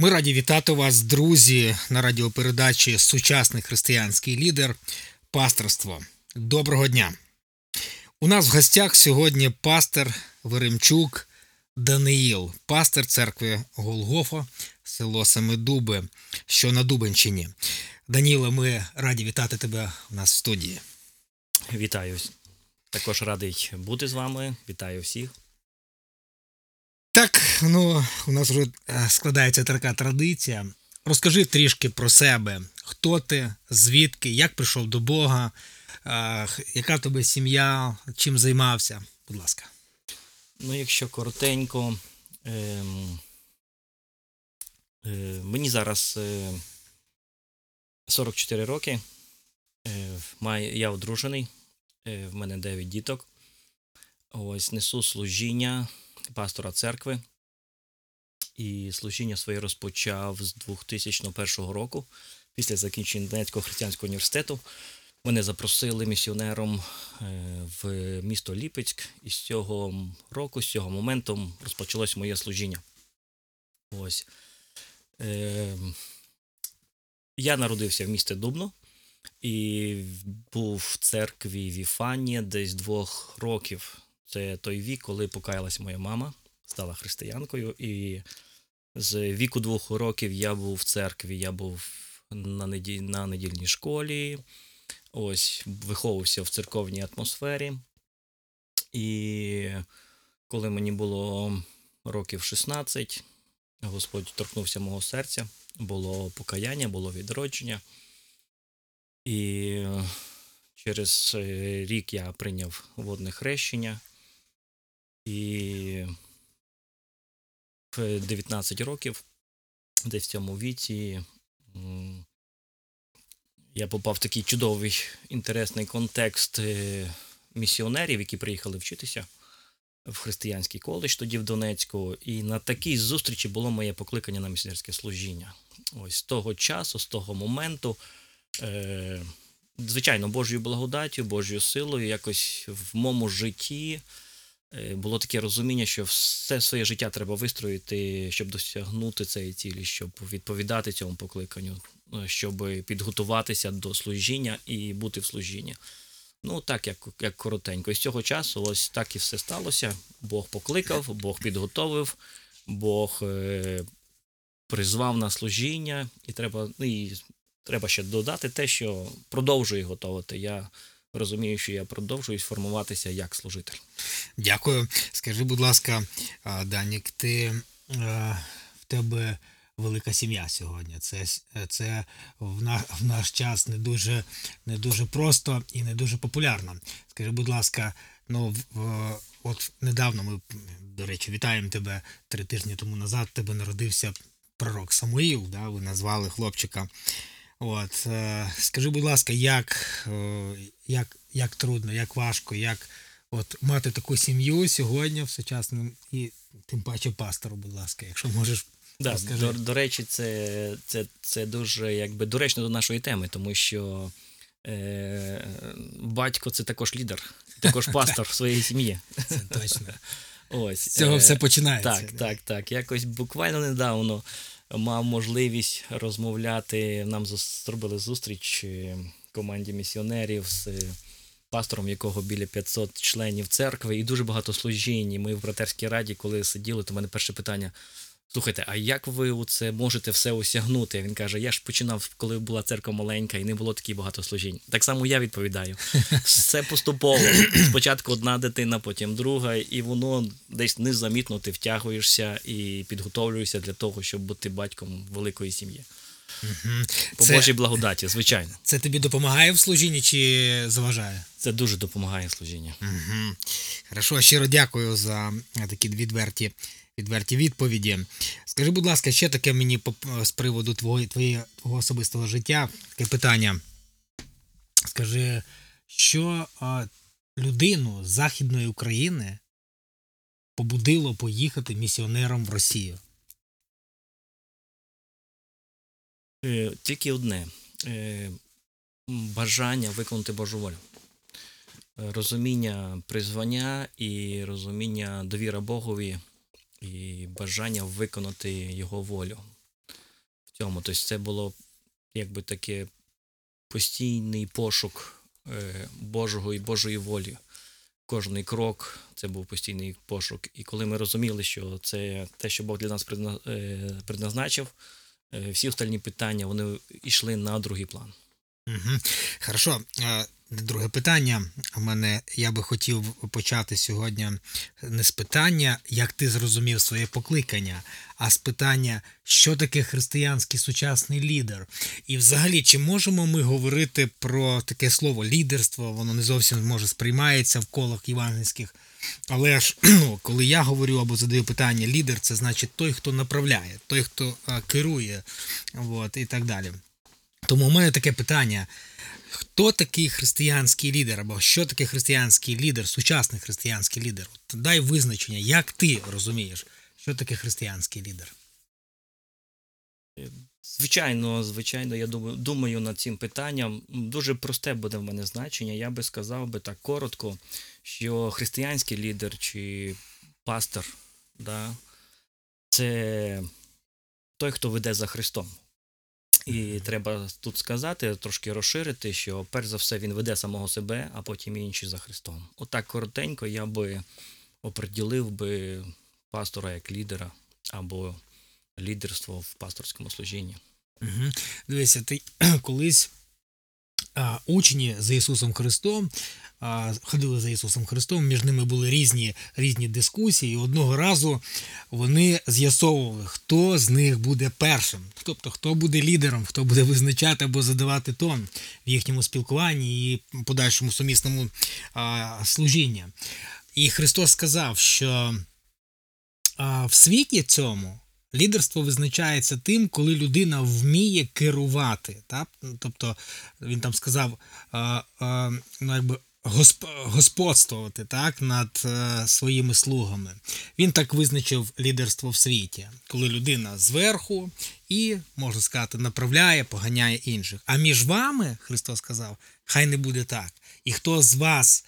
Ми раді вітати вас, друзі, на радіопередачі Сучасний християнський лідер пасторство. Доброго дня! У нас в гостях сьогодні пастор Веремчук Даниїл, пастор церкви Голгофа, село Семидуби, що на Дубенщині. Даніле, ми раді вітати тебе у нас в студії. Вітаю. Також радий бути з вами. Вітаю всіх. Так, ну у нас вже е, складається така традиція. Розкажи трішки про себе, хто ти, звідки, як прийшов до Бога, яка в тебе сім'я, чим займався. Будь ласка. Ну, якщо коротенько, е, е, мені зараз е, 44 роки. Е, маю, я одружений, е, в мене 9 діток. Ось несу служіння пастора церкви. І служіння своє розпочав з 2001 року, після закінчення Донецького християнського університету. Мене запросили місіонером е, в місто Ліпецьк, і з цього року, з цього моменту, розпочалось моє служіння. Ось. Е, Я народився в місті Дубно і був в церкві Віфанія десь двох років. Це той вік, коли покаялась моя мама, стала християнкою. І з віку двох років я був в церкві, я був на, неділь... на недільній школі, ось виховувався в церковній атмосфері. І коли мені було років 16, Господь торкнувся мого серця, було покаяння, було відродження. І через рік я прийняв водне хрещення. І в 19 років, десь в цьому віці, я попав в такий чудовий інтересний контекст місіонерів, які приїхали вчитися в християнський коледж тоді в Донецьку. І на такій зустрічі було моє покликання на місіонерське служіння. Ось з того часу, з того моменту. Е, Звичайно, Божою благодаттю, Божою силою, якось в моєму житті було таке розуміння, що все своє життя треба вистроїти, щоб досягнути цієї цілі, щоб відповідати цьому покликанню, щоб підготуватися до служіння і бути в служінні. Ну, так, як як коротенько. І з цього часу ось так і все сталося. Бог покликав, Бог підготовив, Бог е, призвав на служіння, і треба ну, і треба ще додати те, що продовжує готувати. Я розумію, що я продовжую формуватися як служитель. Дякую. Скажи, будь ласка, Данік, ти в тебе велика сім'я сьогодні. Це це в наш, в наш час не дуже не дуже просто і не дуже популярно. Скажи, будь ласка, ну в, от недавно ми, до речі, вітаємо тебе три тижні тому назад. Тебе народився пророк Самуїл. Да, Ви назвали хлопчика. От, е, Скажи, будь ласка, як е, як, як трудно, як важко, як от мати таку сім'ю сьогодні в сучасному і тим паче пастору, будь ласка, якщо можеш. Да, до, до речі, це це, це дуже якби доречно до нашої теми, тому що е, батько це також лідер, також пастор в своїй сім'ї. Це точно. Ось. З цього е, все починається. Так, так, так. Якось буквально недавно мав можливість розмовляти. Нам зробили зустріч е, команді місіонерів з пастором, якого біля 500 членів церкви, і дуже багато служінь. Ми в братерській раді, коли сиділи, то в мене перше питання. Слухайте, а як ви у це можете все осягнути? Він каже: Я ж починав, коли була церква маленька і не було таких багато служінь. Так само я відповідаю. Все поступово. Спочатку одна дитина, потім друга, і воно десь незамітно ти втягуєшся і підготовлюєшся для того, щоб бути батьком великої сім'ї. Угу. По це, Божій благодаті, звичайно. Це тобі допомагає в служінні чи заважає? Це дуже допомагає в служінні. Угу. Хорошо, щиро дякую за такі відверті відверті відповіді. Скажи, будь ласка, ще таке мені з приводу твого, твого, твого особистого життя таке питання. Скажи, що а, людину з Західної України побудило поїхати місіонером в Росію? Е, тільки одне е, бажання виконати Божу волю. Розуміння призвання і розуміння довіра Богові і бажання виконати його волю. В цьому. Тобто це було якби таке постійний пошук е, Божого і Божої волі. Кожний крок це був постійний пошук. І коли ми розуміли, що це те, що Бог для нас е, предназначив, е, всі остальні питання вони йшли на другий план. Угу. Хорошо. Е, Друге питання. У мене я би хотів почати сьогодні не з питання, як ти зрозумів своє покликання, а з питання, що таке християнський сучасний лідер. І взагалі, чи можемо ми говорити про таке слово лідерство? Воно не зовсім може сприймається в колах євангельських. Але ж ну, коли я говорю або задаю питання, лідер це значить той, хто направляє, той, хто а, керує, от, і так далі. Тому у мене таке питання: хто такий християнський лідер, або що таке християнський лідер, сучасний християнський лідер? От дай визначення, як ти розумієш, що таке християнський лідер? Звичайно, звичайно, я думаю, над цим питанням. Дуже просте буде в мене значення. Я би сказав би так коротко, що християнський лідер чи пастор, да, це той, хто веде за Христом. І треба тут сказати, трошки розширити, що перш за все він веде самого себе, а потім інші за Христом. Отак коротенько я би оприділив би пастора як лідера або лідерство в пасторському служінні. Угу. Дивися, ти колись учні за Ісусом Христом ходили за Ісусом Христом, між ними були різні, різні дискусії. І одного разу вони з'ясовували, хто з них буде першим, тобто хто буде лідером, хто буде визначати або задавати тон в їхньому спілкуванні і подальшому сумісному а, служінні. І Христос сказав, що а, в світі цьому лідерство визначається тим, коли людина вміє керувати. Так? Тобто він там сказав, а, а, ну, якби госп, господствувати так, над своїми слугами. Він так визначив лідерство в світі, коли людина зверху і, можна сказати, направляє, поганяє інших. А між вами, Христос сказав, хай не буде так. І хто з вас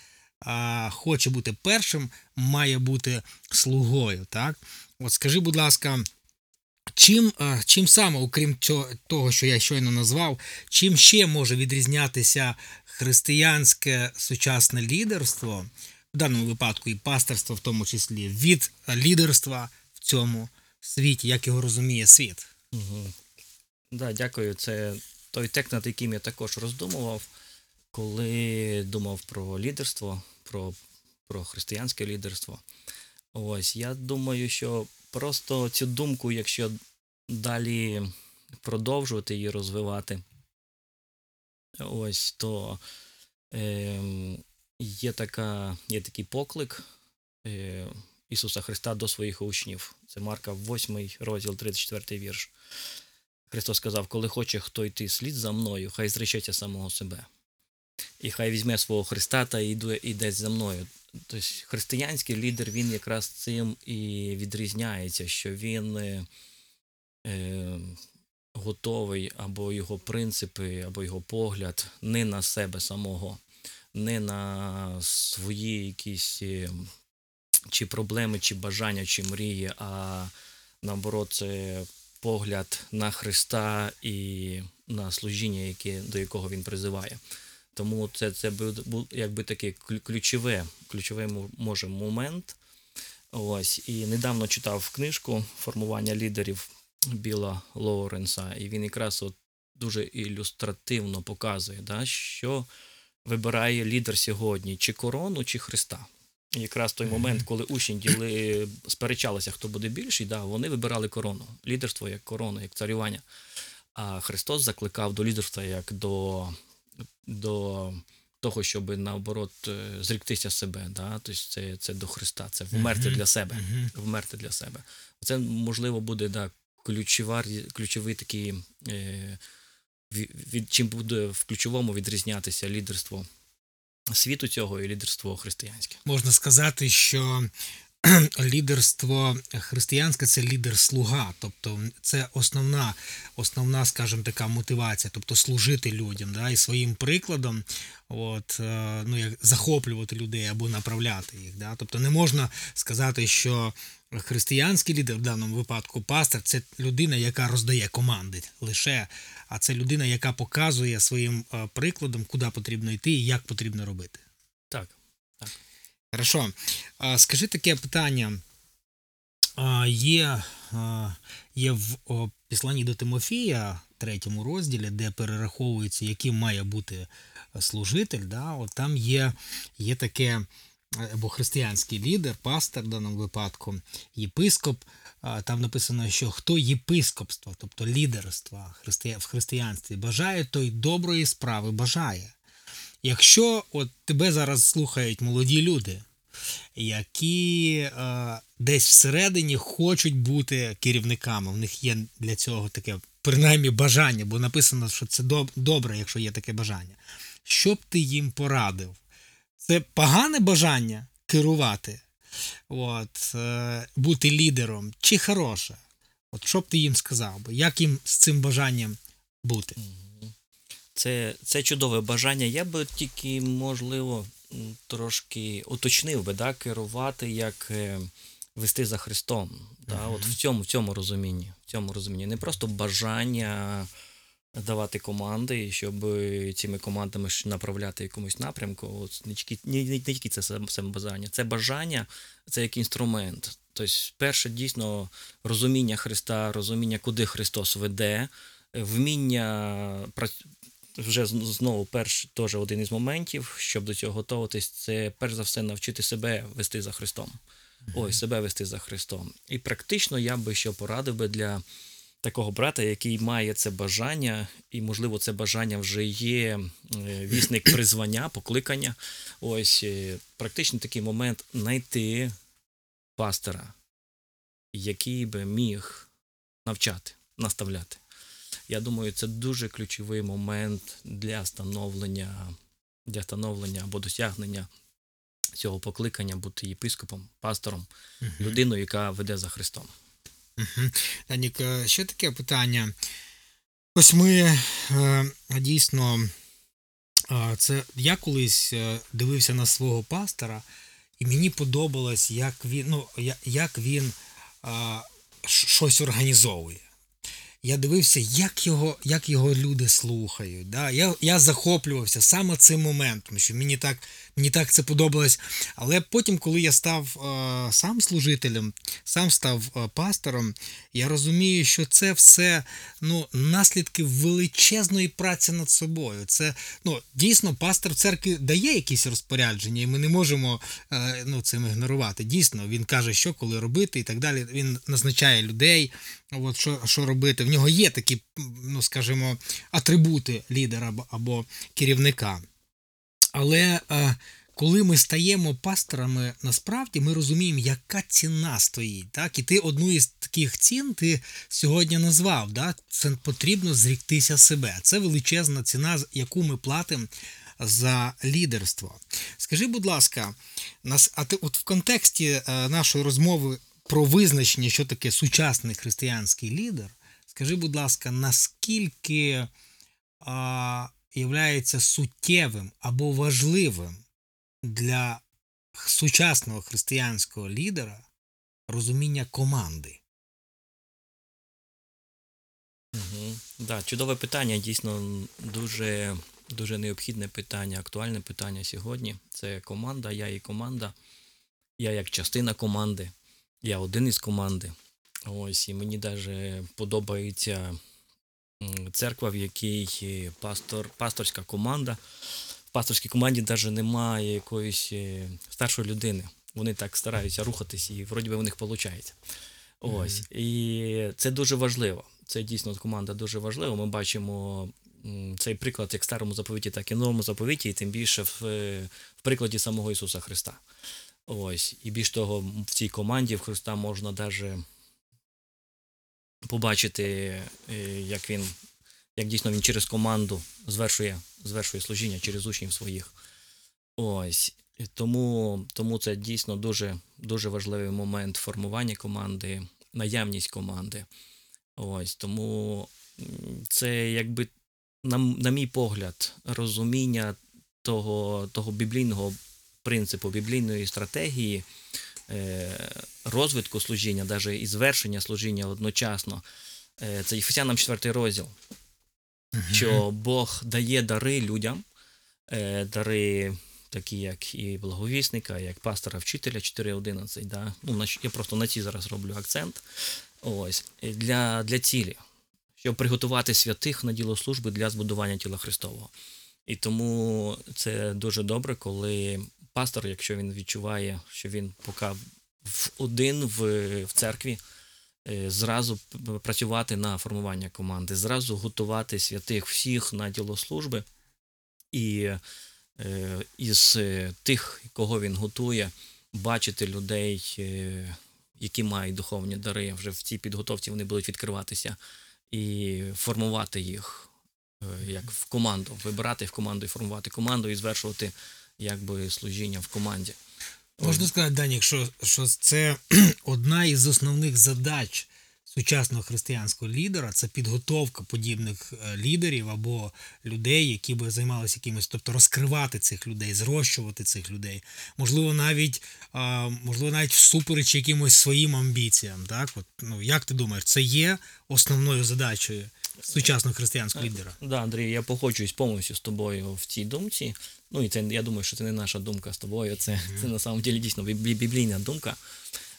хоче бути першим, має бути слугою. Так? От скажи, будь ласка, чим, чим саме, окрім того, що я щойно назвав, чим ще може відрізнятися християнське сучасне лідерство, в даному випадку і пасторство, в тому числі, від лідерства в цьому світі, як його розуміє світ? Угу. Да, дякую. Це той текст, над яким я також роздумував, коли думав про лідерство, про, про християнське лідерство. Ось, я думаю, що просто цю думку, якщо далі продовжувати її розвивати, ось, то е, є, така, є такий поклик е, Ісуса Христа до своїх учнів. Це Марка 8 розділ 34 вірш. Христос сказав: коли хоче хто йти слід за мною, хай зречеться самого себе. І хай візьме свого Христа та йде, йде за мною. Тобто християнський лідер він якраз цим і відрізняється, що він е, е, готовий або його принципи, або його погляд не на себе самого, не на свої якісь е, чи проблеми, чи бажання, чи мрії, а наоборот, це погляд на Христа і на служіння, яке, до якого він призиває. Тому це це був якби такий ключове, ключовий може момент. Ось і недавно читав книжку формування лідерів Біла Лоуренса, і він якраз от дуже ілюстративно показує, да, що вибирає лідер сьогодні: чи корону, чи Христа. І якраз той момент, коли учні діли, сперечалися, хто буде більший, да, вони вибирали корону. Лідерство як корона, як царювання. А Христос закликав до лідерства як до до того, щоб наоборот зріктися себе. Да? Тобто це це до Христа, це вмерти для себе. Вмерти для себе. Це можливо буде да, ключова, ключовий такий, е, від, чим буде в ключовому відрізнятися лідерство світу цього і лідерство християнське. Можна сказати, що лідерство християнське це лідер-слуга, тобто це основна, основна, скажімо, така мотивація, тобто служити людям, да, і своїм прикладом, от, ну як захоплювати людей або направляти їх. Да. Тобто не можна сказати, що християнський лідер в даному випадку пастор це людина, яка роздає команди лише, а це людина, яка показує своїм е, прикладом, куди потрібно йти і як потрібно робити. Так. Хорошо. Скажи таке питання. Є, є в післанні до Тимофія, третьому розділі, де перераховується, яким має бути служитель. Да? От там є, є таке е, або християнський лідер, пастор в даному випадку, єпископ. Там написано, що хто єпископство, тобто лідерства в християнстві бажає, той доброї справи бажає. Якщо от тебе зараз слухають молоді люди, які е, десь всередині хочуть бути керівниками, в них є для цього таке принаймні бажання, бо написано, що це доб- добре, якщо є таке бажання. Що б ти їм порадив? Це погане бажання керувати, от, е, бути лідером, чи хороше? От що б ти їм сказав? Як їм з цим бажанням бути? Це, це чудове бажання. Я би тільки, можливо, трошки уточнив би, да, керувати, як е, вести за Христом. Да, от в цьому, в цьому розумінні. В цьому розумінні. Не просто бажання давати команди, щоб цими командами направляти якомусь напрямку. От, не, тільки, не, не, не тільки це саме бажання. Це бажання, це як інструмент. Тобто, перше, дійсно, розуміння Христа, розуміння, куди Христос веде, вміння прац- вже знову перш теж один із моментів, щоб до цього готуватись, це перш за все навчити себе вести за Христом. Ой, себе вести за Христом. І практично я би що порадив би для такого брата, який має це бажання, і, можливо, це бажання вже є е, вісник призвання, покликання. Ось е, практично такий момент знайти пастора, який би міг навчати, наставляти. Я думаю, це дуже ключовий момент для становлення, для становлення або досягнення цього покликання бути єпископом, пастором, людиною, яка веде за Христом. Мгм. Данік, е, ще таке питання. Ось ми е, дійсно, е, це я колись дивився на свого пастора, і мені подобалось, як він, ну, як він щось організовує. Я дивився, як його, як його люди слухають. Да? Я, я захоплювався саме цим моментом, що мені так, мені так це подобалось. Але потім, коли я став е, сам служителем, сам став е, пастором, я розумію, що це все ну, наслідки величезної праці над собою. Це ну, дійсно пастор церкви дає якісь розпорядження, і ми не можемо е, ну, цим ігнорувати. Дійсно, він каже, що коли робити і так далі. Він назначає людей, от, що, що робити. В нього є такі, ну, скажімо, атрибути лідера або, керівника. Але е, коли ми стаємо пасторами, насправді ми розуміємо, яка ціна стоїть. Так? І ти одну із таких цін ти сьогодні назвав. Да? Це потрібно зріктися себе. Це величезна ціна, яку ми платимо за лідерство. Скажи, будь ласка, нас, а ти от в контексті е, нашої розмови про визначення, що таке сучасний християнський лідер, скажи, будь ласка, наскільки а, являється суттєвим або важливим для сучасного християнського лідера розуміння команди? Угу. Да, чудове питання, дійсно дуже, дуже необхідне питання, актуальне питання сьогодні. Це команда, я і команда. Я як частина команди, я один із команди. Ось, і мені навіть подобається церква, в якій пастор, пасторська команда. В пасторській команді навіть немає якоїсь е, старшої людини. Вони так стараються рухатись, і вроді би у них виходить. Ось. І це дуже важливо. Це дійсно команда дуже важлива. Ми бачимо цей приклад як в старому заповіті, так і в новому заповіті, і тим більше в, е, в прикладі самого Ісуса Христа. Ось. І більш того, в цій команді в Христа можна навіть побачити, е, як він, як дійсно він через команду звершує, звершує служіння через учнів своїх. Ось. Тому, тому це дійсно дуже, дуже важливий момент формування команди, наявність команди. Ось тому це якби, на, на мій погляд, розуміння того, того біблійного принципу, біблійної стратегії розвитку служіння, навіть і звершення служіння одночасно. Е, Це Єфесянам 4 розділ, що Бог дає дари людям, е, дари такі, як і благовісника, як пастора вчителя 4.11. Да? Ну, я просто на ці зараз роблю акцент. Ось, е, для, для цілі, щоб приготувати святих на діло служби для збудування тіла Христового. І тому це дуже добре, коли пастор, якщо він відчуває, що він поки в один в, в церкві, е, зразу працювати на формування команди, зразу готувати святих всіх на діло служби, і е, із е, тих, кого він готує, бачити людей, які мають духовні дари, вже в цій підготовці вони будуть відкриватися і формувати їх як в команду, вибирати в команду і формувати команду і звершувати якби служіння в команді. Можна сказати, Данік, що, що це одна із основних задач сучасного християнського лідера це підготовка подібних е, лідерів або людей, які би займалися якимось, тобто розкривати цих людей, зрощувати цих людей. Можливо, навіть можливо, навіть всупереч якимось своїм амбіціям. Так, от ну як ти думаєш, це є основною задачею сучасного християнського лідера? Да, Андрій, я погоджуюсь повністю з тобою в цій думці. Ну і це я думаю, що це не наша думка з тобою. Це, це на самом деле дійсно біблійна думка.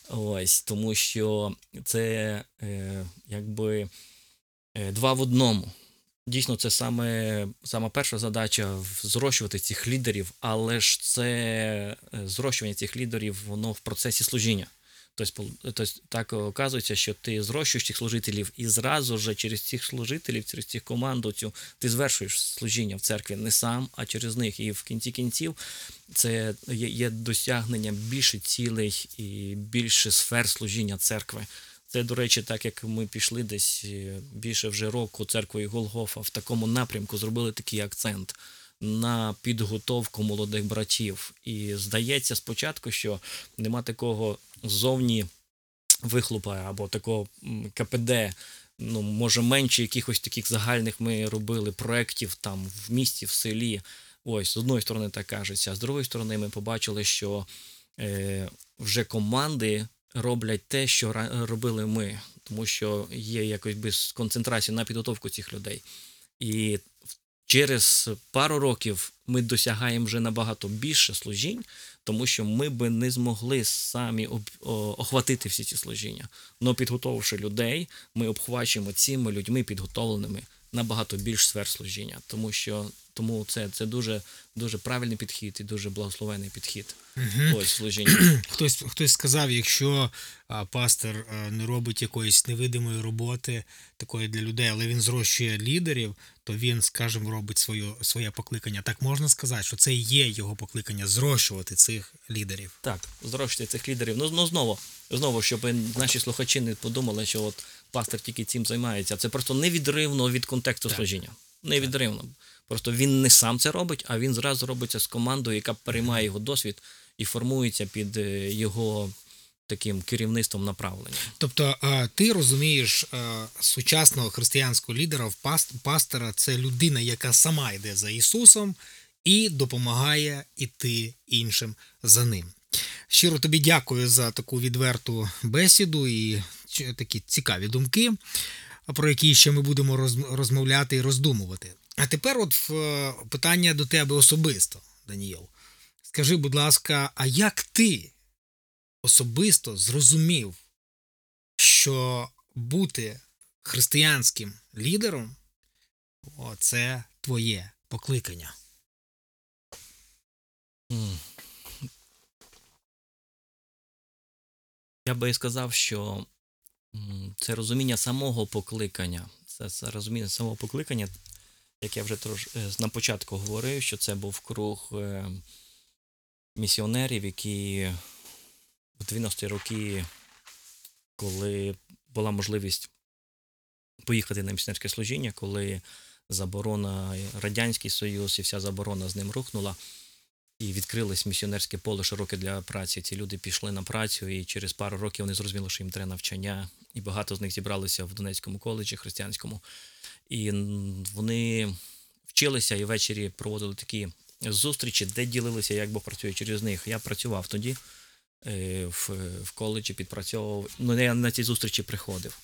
Ось, тому що це е, якби е, два в одному. Дійсно, це саме, саме перша задача зрощувати цих лідерів, але ж це е, зрощування цих лідерів, воно в процесі служіння. Тобто, тобто так оказується, що ти зрощуєш цих служителів і зразу ж через цих служителів, через цих команду цю ти звершуєш служіння в церкві не сам, а через них. І в кінці кінців це є досягнення більше цілей і більше сфер служіння церкви. Це, до речі, так як ми пішли десь е, більше вже року церквою Голгофа в такому напрямку, зробили такий акцент на підготовку молодих братів. І здається спочатку, що нема такого зовні вихлопа або такого КПД. Ну, може, менше якихось таких загальних ми робили проєктів там в місті, в селі. Ось, з одної сторони, так кажеться, а з другої сторони, ми побачили, що е, вже команди роблять те, що робили ми, тому що є якось без концентрації на підготовку цих людей. І через пару років ми досягаємо вже набагато більше служінь, тому що ми би не змогли самі охватити всі ці служіння. Но підготовивши людей, ми обхвачуємо цими людьми підготовленими набагато більш сфер служіння, тому що тому це, це дуже, дуже правильний підхід і дуже благословений підхід. Ось служіння. Хтось, хтось сказав, якщо а, пастор а, не робить якоїсь невидимої роботи такої для людей, але він зрощує лідерів, то він, скажімо, робить свою, своє покликання. Так можна сказати, що це є його покликання зрощувати цих лідерів. Так, зрощуйте цих лідерів. Ну, ну знову, знову, щоб наші слухачі не подумали, що от пастор тільки цим займається. Це просто невідривно від контексту Так. служіння. Невідривно. Просто він не сам це робить, а він зразу робиться з командою, яка переймає його досвід і формується під е, його таким керівництвом направлення. Тобто, ти розумієш сучасного християнського лідера в паст- пастора це людина, яка сама йде за Ісусом і допомагає іти іншим за ним. Щиро тобі дякую за таку відверту бесіду і такі цікаві думки, про які ще ми будемо роз- розмовляти і роздумувати. А тепер, от е, питання до тебе особисто, Даніел. Скажи, будь ласка, а як ти особисто зрозумів, що бути християнським лідером це твоє покликання? Я би сказав, що це розуміння самого покликання. Це, це розуміння самого покликання, як я вже трош, е, на початку говорив, що це був круг е, місіонерів, які в 90-ті роки, коли була можливість поїхати на місіонерське служіння, коли заборона Радянський Союз і вся заборона з ним рухнула і відкрилось місіонерське поле широке для праці. Ці люди пішли на працю, і через пару років вони зрозуміли, що їм треба навчання, і багато з них зібралися в Донецькому коледжі християнському. І вони вчилися і ввечері проводили такі зустрічі, де ділилися, як Бог працює через них. Я працював тоді. е, в, в коледжі підпрацьовував. Ну, я на ці зустрічі приходив.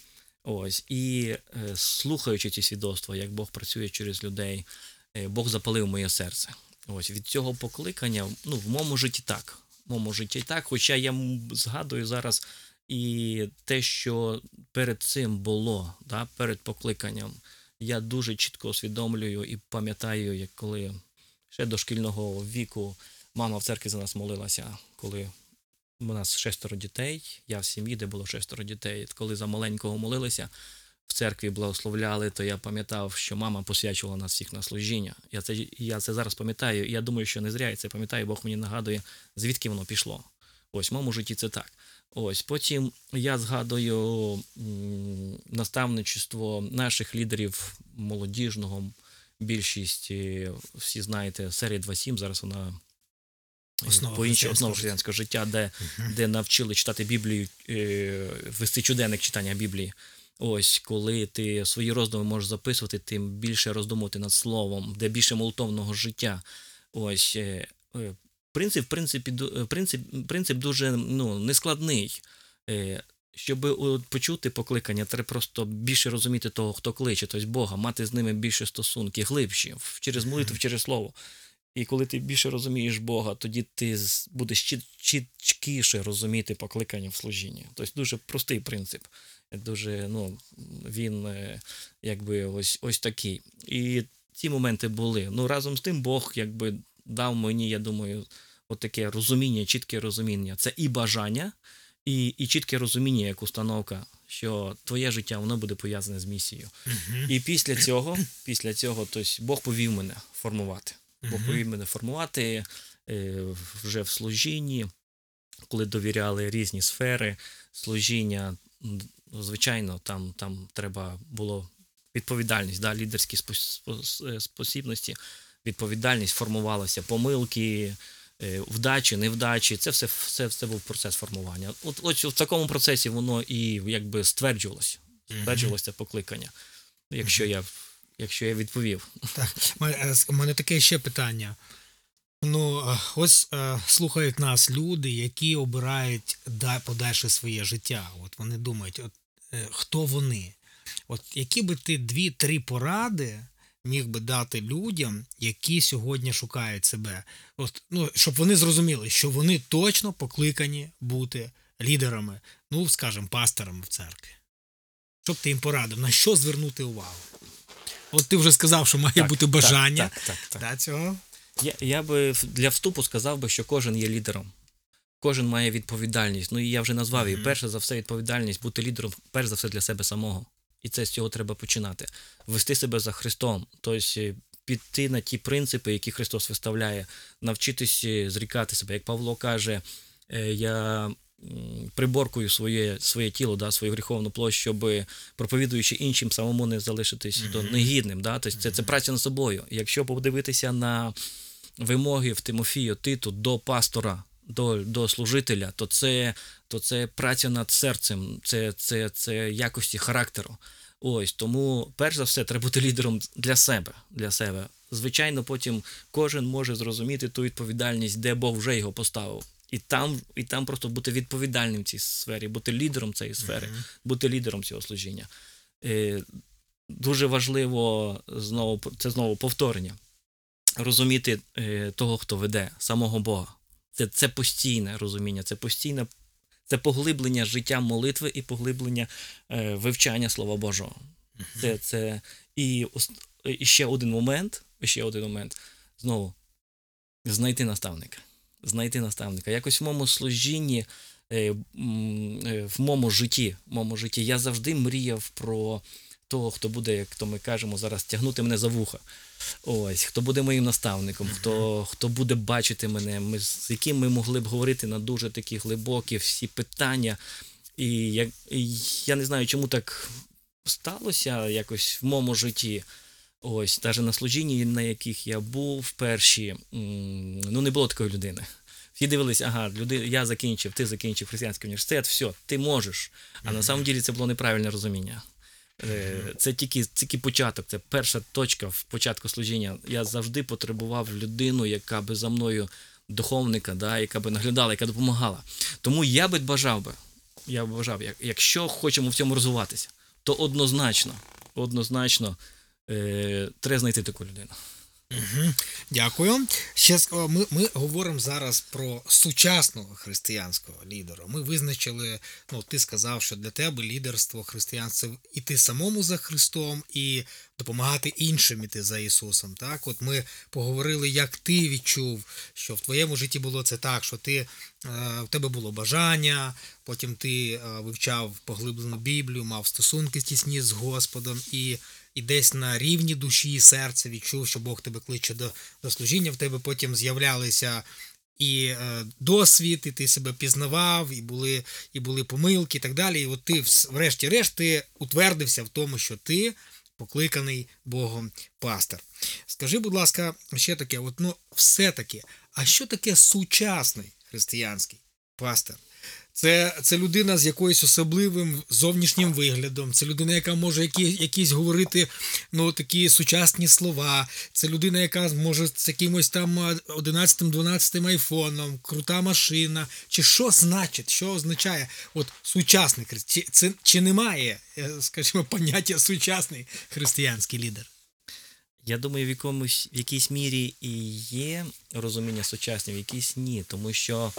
Ось. І е, слухаючи ці свідоцтва, як Бог працює через людей, е, Бог запалив моє серце. Ось від цього покликання, ну, в моєму житті так. В моєму житті так. Хоча я згадую зараз і те, що перед цим було, да, перед покликанням, я дуже чітко усвідомлюю і пам'ятаю, як коли ще до шкільного віку мама в церкві за нас молилася, коли у нас шестеро дітей, я в сім'ї, де було шестеро дітей. Коли за маленького молилися, в церкві благословляли, то я пам'ятав, що мама посвячувала нас всіх на служіння. Я це, я це зараз пам'ятаю, і я думаю, що не зря я це пам'ятаю, Бог мені нагадує, звідки воно пішло. Ось в моєму житті це так. Ось потім я згадую наставничество наших лідерів молодіжного. Більшість, всі знаєте, серія 2.7, зараз вона е, Основа по іншій життя. християнського життя, де Мгм. де навчили читати Біблію, е, вести щоденник читання Біблії. Ось коли ти свої роздуми можеш записувати, тим більше роздумувати над словом, де більше молитовного життя. Ось е, принцип, в принципі, е, принцип, принцип дуже ну, нескладний. Е, Щоб почути покликання, треба просто більше розуміти того, хто кличе, тобто Бога, мати з ними більше стосунки, глибші, через молитву, через слово. І коли ти більше розумієш Бога, тоді ти будеш чіткіше розуміти покликання в служінні. Тобто дуже простий принцип. Дуже, ну, він е, якби ось, ось такий. І ці моменти були. Ну, разом з тим, Бог якби дав мені, я думаю, от таке розуміння, чітке розуміння. Це і бажання, і, і чітке розуміння, як установка, що твоє життя воно буде пов'язане з місією. Мгм. І після цього, після цього, тобто Бог повів мене формувати. Бог повів мене формувати е, вже в служінні, коли довіряли різні сфери служіння. ну, Звичайно, там, там треба було відповідальність, да, лідерські е, спосібності, відповідальність формувалася, помилки, вдачі, невдачі. Це все, все, все був процес формування. От, от в такому процесі воно і якби стверджувалося. Стверджувалося це покликання. Якщо я, якщо я відповів. Так, у мене- е, у мене таке ще питання. Ну, е, ось е, слухають нас люди, які обирають подальше своє життя. От вони думають, от, е, хто вони? От які би ти дві-три поради міг би дати людям, які сьогодні шукають себе? От, ну, щоб вони зрозуміли, що вони точно покликані бути лідерами, ну, скажімо, пасторами в церкві. Щоб ти їм порадив, на що звернути увагу? От ти вже сказав, що має Так, бути бажання. Так, так, так. Да, цього? Я, я би для вступу сказав би, що кожен є лідером. Кожен має відповідальність. Ну і я вже назвав її. Мгм. Перше за все, відповідальність бути лідером, перш за все для себе самого. І це з цього треба починати. Вести себе за Христом, тобто е, піти на ті принципи, які Христос виставляє, навчитись е, зрікати себе. Як Павло каже, е, я приборкую своє, своє тіло, да, свою гріховну площу, щоб проповідуючи іншим, самому не залишитись то Мгм. негідним. Да? Тобто це, це праця над собою. Якщо подивитися на вимоги в Тимофію Титу до пастора, до, до служителя, то це, то це праця над серцем, це, це, це якості характеру. Ось тому, перш за все, треба бути лідером для себе. Для себе. Звичайно, потім кожен може зрозуміти ту відповідальність, де Бог вже його поставив. І там, і там просто бути відповідальним в цій сфері, бути лідером цієї сфери, Мгм. бути лідером цього служіння. Е, дуже важливо знову це знову повторення. Розуміти е, того, хто веде, самого Бога. Це, це постійне розуміння, це постійне це поглиблення життя молитви і поглиблення е, вивчання Слова Божого. Це, це і, і ще один момент, ще один момент. Знову знайти наставника. Знайти наставника. Якось в моєму служінні, е, е, в моєму житті, в моєму житті я завжди мріяв про того, хто буде, як то ми кажемо зараз, тягнути мене за вуха. Ось, хто буде моїм наставником, хто, хто буде бачити мене, ми, з яким ми могли б говорити на дуже такі глибокі всі питання. І я, і я не знаю, чому так сталося якось в моєму житті. Ось, навіть на служінні, на яких я був перші, ну не було такої людини. Всі дивились, ага, люди, я закінчив, ти закінчив християнський університет, все, ти можеш. А на самом ділі це було неправильне розуміння. Е, Це тільки, тільки початок, це перша точка в початку служіння. Я завжди потребував людину, яка би за мною духовника, да, яка би наглядала, яка допомагала. Тому я би бажав би, я б бажав, як, якщо хочемо в цьому розвиватися, то однозначно, однозначно е, треба знайти таку людину. Угу. Дякую. Ще ми, ми говоримо зараз про сучасного християнського лідера. Ми визначили, ну ти сказав, що для тебе лідерство християнства іти самому за Христом і допомагати іншим іти за Ісусом. Так, от ми поговорили, як ти відчув, що в твоєму житті було це так, що ти е, в тебе було бажання, потім ти е, вивчав поглиблену Біблію, мав стосунки тісні з Господом і і десь на рівні душі і серця відчув, що Бог тебе кличе до, до служіння, в тебе потім з'являлися і е, досвід, і ти себе пізнавав, і були, і були помилки, і так далі. І от ти, врешті-решт, ти утвердився в тому, що ти покликаний Богом пастор. Скажи, будь ласка, ще таке: от, ну, все-таки, а що таке сучасний християнський пастор? Це, це людина з якоюсь особливим зовнішнім виглядом, це людина, яка може які, якісь говорити ну, такі сучасні слова, це людина, яка може з якимось там 11-12 айфоном, крута машина. Чи що значить, що означає от сучасний хри- чи, це, чи немає, е, скажімо, поняття сучасний християнський лідер? Я думаю, в якомусь в якійсь мірі і є розуміння сучасне, в якійсь ні. Тому що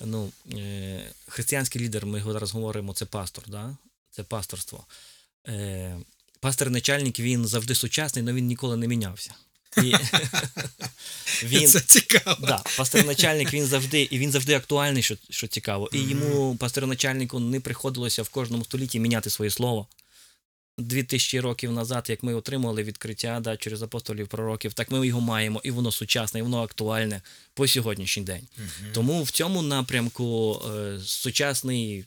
ну, е, християнський лідер, ми зараз говоримо, це пастор, да? це пасторство. Е, пастор-начальник він завжди сучасний, але він ніколи не мінявся. І, він, Це цікаво. Да, пастор-начальник він завжди, і він завжди актуальний, що, що цікаво. І йому, пастор-начальнику, не приходилося в кожному столітті міняти своє слово. Дві тисячі років назад, як ми отримали відкриття да, через апостолів пророків, так ми його маємо, і воно сучасне, і воно актуальне по сьогоднішній день. Тому в цьому напрямку е, сучасний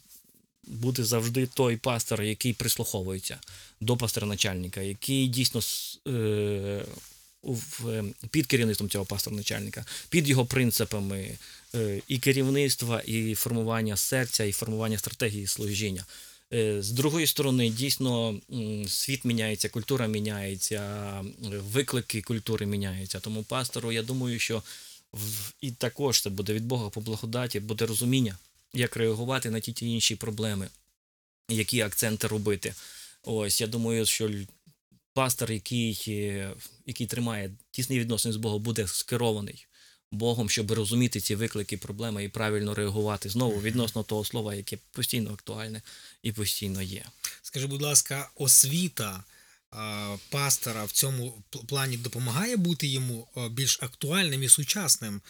буде завжди той пастор, який прислуховується до пастора-начальника, який дійсно е, під керівництвом цього пастора-начальника, під його принципами е, і керівництва, і формування серця, і формування стратегії служіння. Е, З другої сторони, дійсно, світ міняється, культура міняється, виклики культури міняються. Тому пастору, я думаю, що і також це буде від Бога по благодаті, буде розуміння, як реагувати на ті ті інші проблеми, які акценти робити. Ось я думаю, що пастор, який, е, який тримає тісні відносини з Богом, буде скерований Богом, щоб розуміти ці виклики, проблеми і правильно реагувати знову відносно того слова, яке постійно актуальне і постійно є. Скажи, будь ласка, освіта пастора в цьому плані допомагає бути йому більш актуальним і сучасним.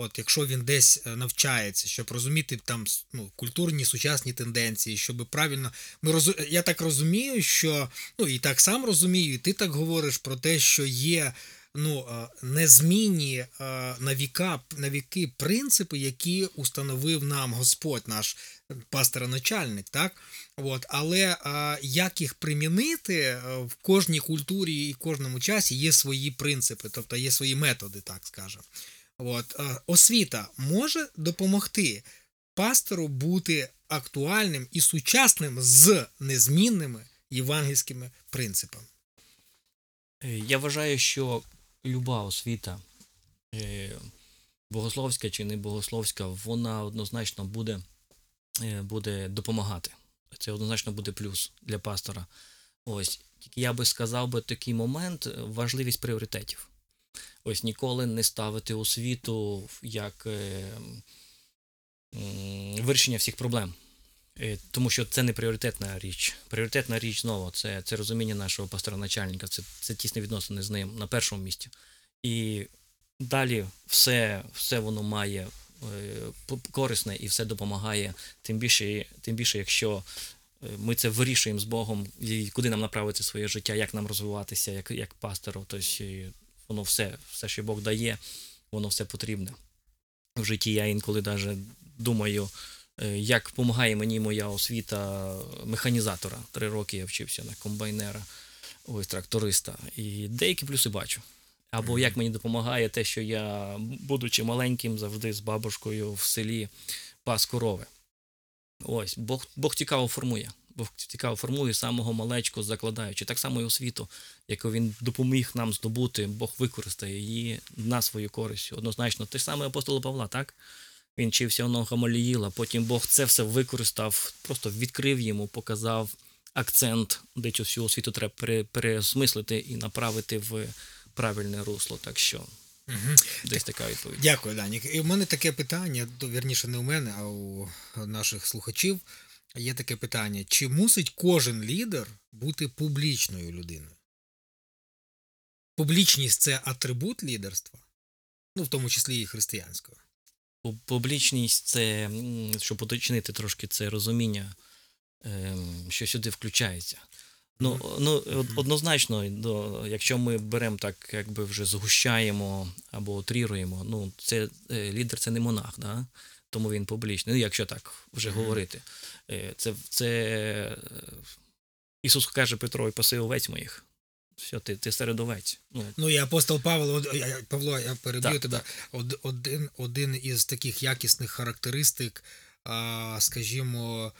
От якщо він десь е, навчається, щоб розуміти там ну, культурні сучасні тенденції, щоб правильно ми розу... я так розумію, що ну і так сам розумію, і ти так говориш про те, що є ну е, незмінні е, на віка на віки принципи, які установив нам Господь, наш пастора-начальник, так? От, але а, як їх примінити е, в кожній культурі і кожному часі є свої принципи, тобто є свої методи, так скажемо. От, е, освіта може допомогти пастору бути актуальним і сучасним з незмінними євангельськими принципами. Е, Я вважаю, що люба освіта, богословська чи не богословська, вона однозначно буде, буде допомагати. Це однозначно буде плюс для пастора. Ось тільки я би сказав би такий момент е, важливість пріоритетів. Ось ніколи не ставити освіту як е, вирішення всіх проблем. Е, Тому що це не пріоритетна річ. Пріоритетна річ знову це, це розуміння нашого пастора-начальника, це, це тісні відносини з ним на першому місці. І далі все, все воно має е, корисне і все допомагає. Тим більше, тим більше, якщо е, ми це вирішуємо з Богом, і куди нам направити своє життя, як нам розвиватися, як, як пастору. Тобто е, воно все, все, що Бог дає, воно все потрібне. В житті я інколи навіть думаю, е, як допомагає мені моя освіта механізатора. Три роки я вчився на комбайнера, ось тракториста. І деякі плюси бачу. Або як мені допомагає те, що я, будучи маленьким, завжди з бабушкою в селі пас корови. Ось, Бог, Бог цікаво формує. Бог цікаво формує самого малечко, закладаючи. Так само і освіту, яку він допоміг нам здобути, Бог використає її на свою користь. Однозначно, те ж саме апостола Павла, так? Він вчився ног Гамаліїла, потім Бог це все використав, просто відкрив йому, показав акцент, де цю всю освіту треба пере- переосмислити і направити в правильне русло. Так що Угу. десь така відповідь. Дякую, Данік. І в мене таке питання, вірніше, не у мене, а у наших слухачів. Є таке питання: чи мусить кожен лідер бути публічною людиною? Публічність це атрибут лідерства, ну, в тому числі і християнського. Публічність це, щоб уточнити трошки це розуміння, ем, що сюди включається. Ну, ну однозначно, до, якщо ми беремо так, якби вже згущаємо або утріруємо, ну, це е, лідер це не монах, да? тому він публічний. Ну, якщо так вже говорити. Е, Це, це е, Ісус каже Петрові, паси овець моїх. Все, ти, ти серед овець. Ну, Ну і апостол Павло, Павло, я переб'ю Так, тебе. Од- Один, один із таких якісних характеристик, скажімо,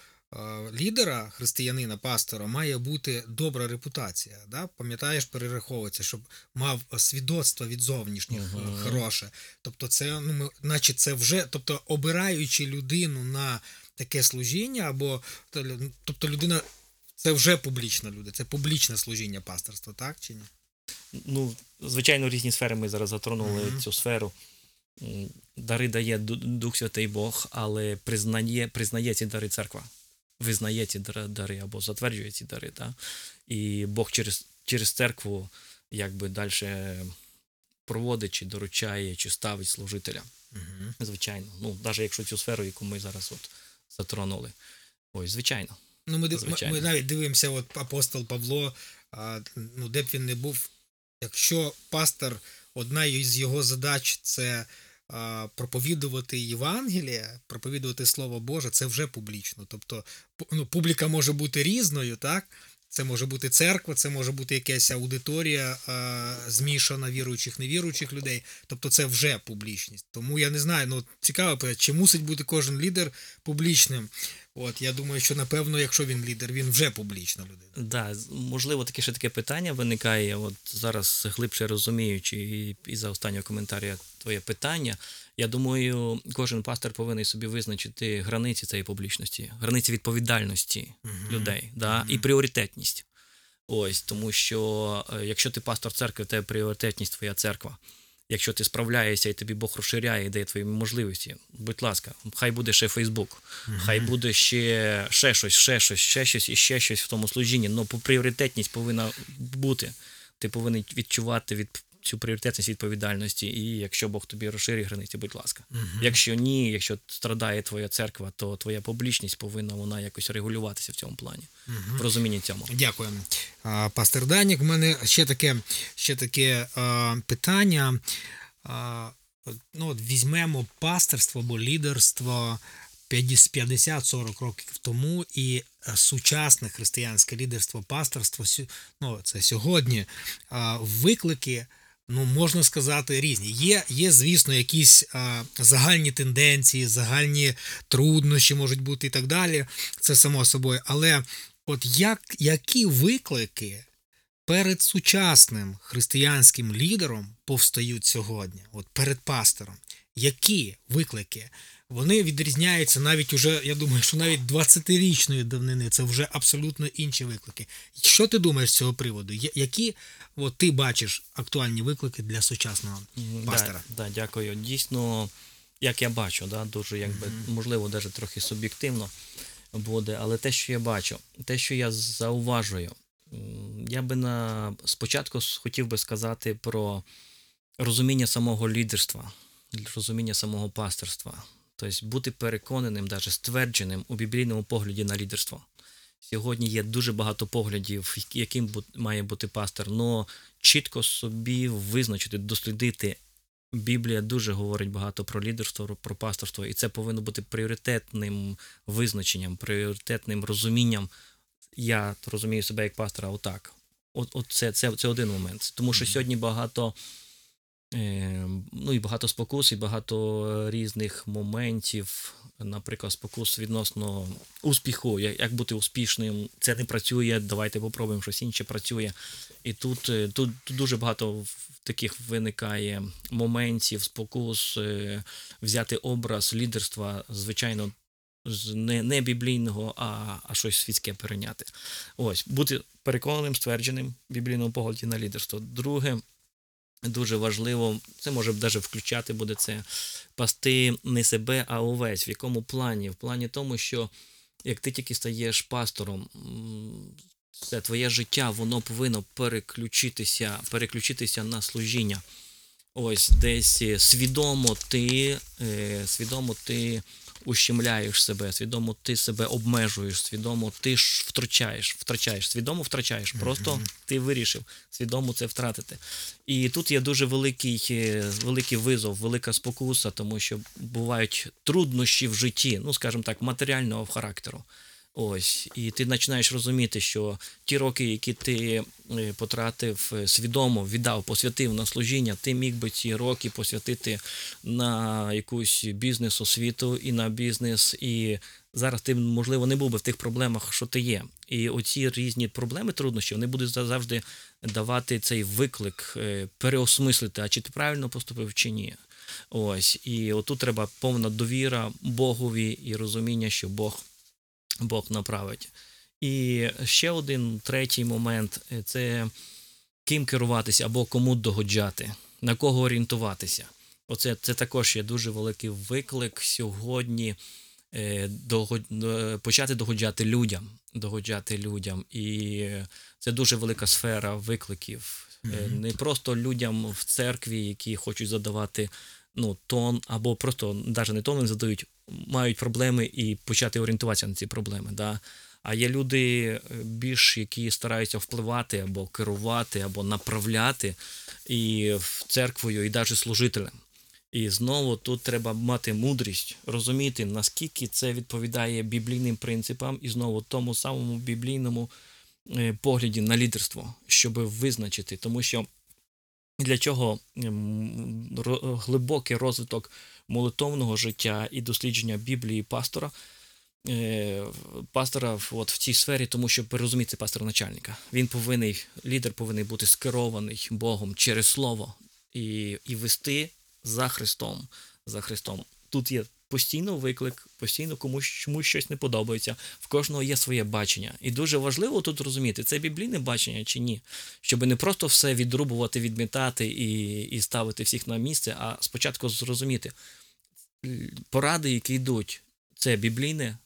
лідера, християнина, пастора, має бути добра репутація. Да? Пам'ятаєш, перераховується, щоб мав свідоцтво від зовнішніх е, Мгм. хороше. Тобто, це, ну, ми, наче це вже, тобто, обираючи людину на таке служіння, або тобто людина. Це вже публічна людина, це публічне служіння пасторства, так чи ні? Ну, звичайно, різні сфери ми зараз затронули Мгм. цю сферу. Дари дає Дух Святий Бог, але признає, признає ці дари церква. Визнає ці дари- або затверджує ці дари. Да? І Бог через, через церкву якби далі проводить, чи доручає, чи ставить служителя. Угу. Звичайно. Ну, навіть якщо цю сферу, яку ми зараз от затронули. Ось, звичайно. Ну, ми, див- ми, ми навіть дивимося, от апостол Павло, а, ну, де б він не був, якщо пастор, одна із його задач це проповідувати Євангелія, проповідувати Слово Боже, це вже публічно. Тобто, ну, публіка може бути різною, так? Це може бути церква, це може бути якась аудиторія змішана віруючих, невіруючих людей. Тобто це вже публічність. Тому я не знаю, ну цікаво, чи мусить бути кожен лідер публічним. От я думаю, що напевно, якщо він лідер, він вже публічна людина. Да, можливо, таке ще таке питання виникає. От зараз глибше розуміючи, і, і за останнього коментаря твоє питання. Я думаю, кожен пастор повинен собі визначити границі цієї публічності, границі відповідальності Мгм. людей, да, і пріоритетність. Ось, тому що е, якщо ти пастор церкви, тебе пріоритетність твоя церква. Якщо ти справляєшся і тобі Бог розширяє і дає твої можливості, будь ласка, хай буде ще Фейсбук, хай буде ще, ще щось, ще щось, ще щось і ще щось в тому служінні. Ну, пріоритетність повинна бути. Ти повинен відчувати від цю пріоритетність відповідальності. І якщо Бог тобі розширює границі, будь ласка. Мгм. Якщо ні, якщо страдає твоя церква, то твоя публічність повинна вона якось регулюватися в цьому плані, в розумінні цьому. Дякую. Пастор Данік, в мене ще таке, ще таке а, питання. А, ну, от візьмемо пасторство або лідерство 50-40 років тому і е, сучасне християнське лідерство, пасторство, ну, це сьогодні. Виклики. Ну, можна сказати, різні. Є, є звісно, якісь а, загальні тенденції, загальні труднощі можуть бути і так далі. Це само собою. Але От як, які виклики перед сучасним християнським лідером повстають сьогодні, от перед пастором? Які виклики? Вони відрізняються навіть уже, я думаю, що навіть 20-річної давнини це вже абсолютно інші виклики. Що ти думаєш з цього приводу? Які от, ти бачиш актуальні виклики для сучасного пастора? Да, да, дякую. Дійсно, як я бачу, да, дуже якби, можливо, навіть трохи суб'єктивно буде, але те, що я бачу, те, що я зауважую, я би на спочатку хотів би сказати про розуміння самого лідерства, розуміння самого пасторства. Тобто бути переконаним, навіть ствердженим у біблійному погляді на лідерство. Сьогодні є дуже багато поглядів, яким має бути пастор, але чітко собі визначити, дослідити. Біблія дуже говорить багато про лідерство, про пасторство, і це повинно бути пріоритетним визначенням, пріоритетним розумінням. Я розумію себе як пастора отак. От, от це, це, це один момент. Тому що сьогодні багато ну і багато спокус, і багато різних моментів, наприклад, спокус відносно успіху, як, бути успішним, це не працює, давайте попробуємо щось інше працює. І тут, е, тут, тут дуже багато таких виникає моментів, спокус, е, взяти образ лідерства, звичайно, не, не біблійного, а, а щось світське перейняти. Ось, бути переконаним, ствердженим в біблійному погляді на лідерство. Друге, дуже важливо, це може навіть включати буде це пасти не себе, а увесь. В якому плані? В плані тому, що як ти тільки стаєш пастором, це твоє життя, воно повинно переключитися, переключитися на служіння. Ось десь е, свідомо ти, е, свідомо ти ущемляєш себе, свідомо ти себе обмежуєш, свідомо ти ж втрачаєш, втрачаєш, свідомо втрачаєш. Просто ти вирішив свідомо це втратити. І тут є дуже великий, е, великий визов, велика спокуса, тому що бувають труднощі в житті, ну скажімо так, матеріального характеру. Ось, і ти починаєш розуміти, що ті роки, які ти е, потратив е, свідомо, віддав, посвятив на служіння, ти міг би ці роки посвятити на якусь бізнес освіту і на бізнес, і зараз ти, можливо, не був би в тих проблемах, що ти є. І оці різні проблеми, труднощі, вони будуть завжди давати цей виклик, е, переосмислити, а чи ти правильно поступив, чи ні. Ось, і отут треба повна довіра Богові і розуміння, що Бог Бог направить. І ще один третій момент це ким керуватися або кому догоджати, на кого орієнтуватися. Оце це також є дуже великий виклик сьогодні е, догод- е, почати догоджати людям. Догоджати людям. І це дуже велика сфера викликів. Е, Не просто людям в церкві, які хочуть задавати ну, тон, або просто навіть не тон не задають, мають проблеми і почати орієнтуватися на ці проблеми. Да? А є люди е, більш, які стараються впливати або керувати, або направляти і в церквою, і навіть служителем. І знову тут треба мати мудрість, розуміти, наскільки це відповідає біблійним принципам, і знову тому самому біблійному е, погляді на лідерство, щоб визначити, тому що для чого ем, глибокий розвиток молитовного життя і дослідження Біблії пастора. е, Пастора от в цій сфері, тому що розуміти пастора начальника. Він повинен, лідер повинен бути скерований Богом через слово і, і вести за Христом. За Христом. Тут є постійно виклик, постійно комусь чомусь щось не подобається. В кожного є своє бачення. І дуже важливо тут розуміти, це біблійне бачення чи ні. Щоб не просто все відрубувати, відмітати і, і ставити всіх на місце, а спочатку зрозуміти поради, які йдуть, це біблійне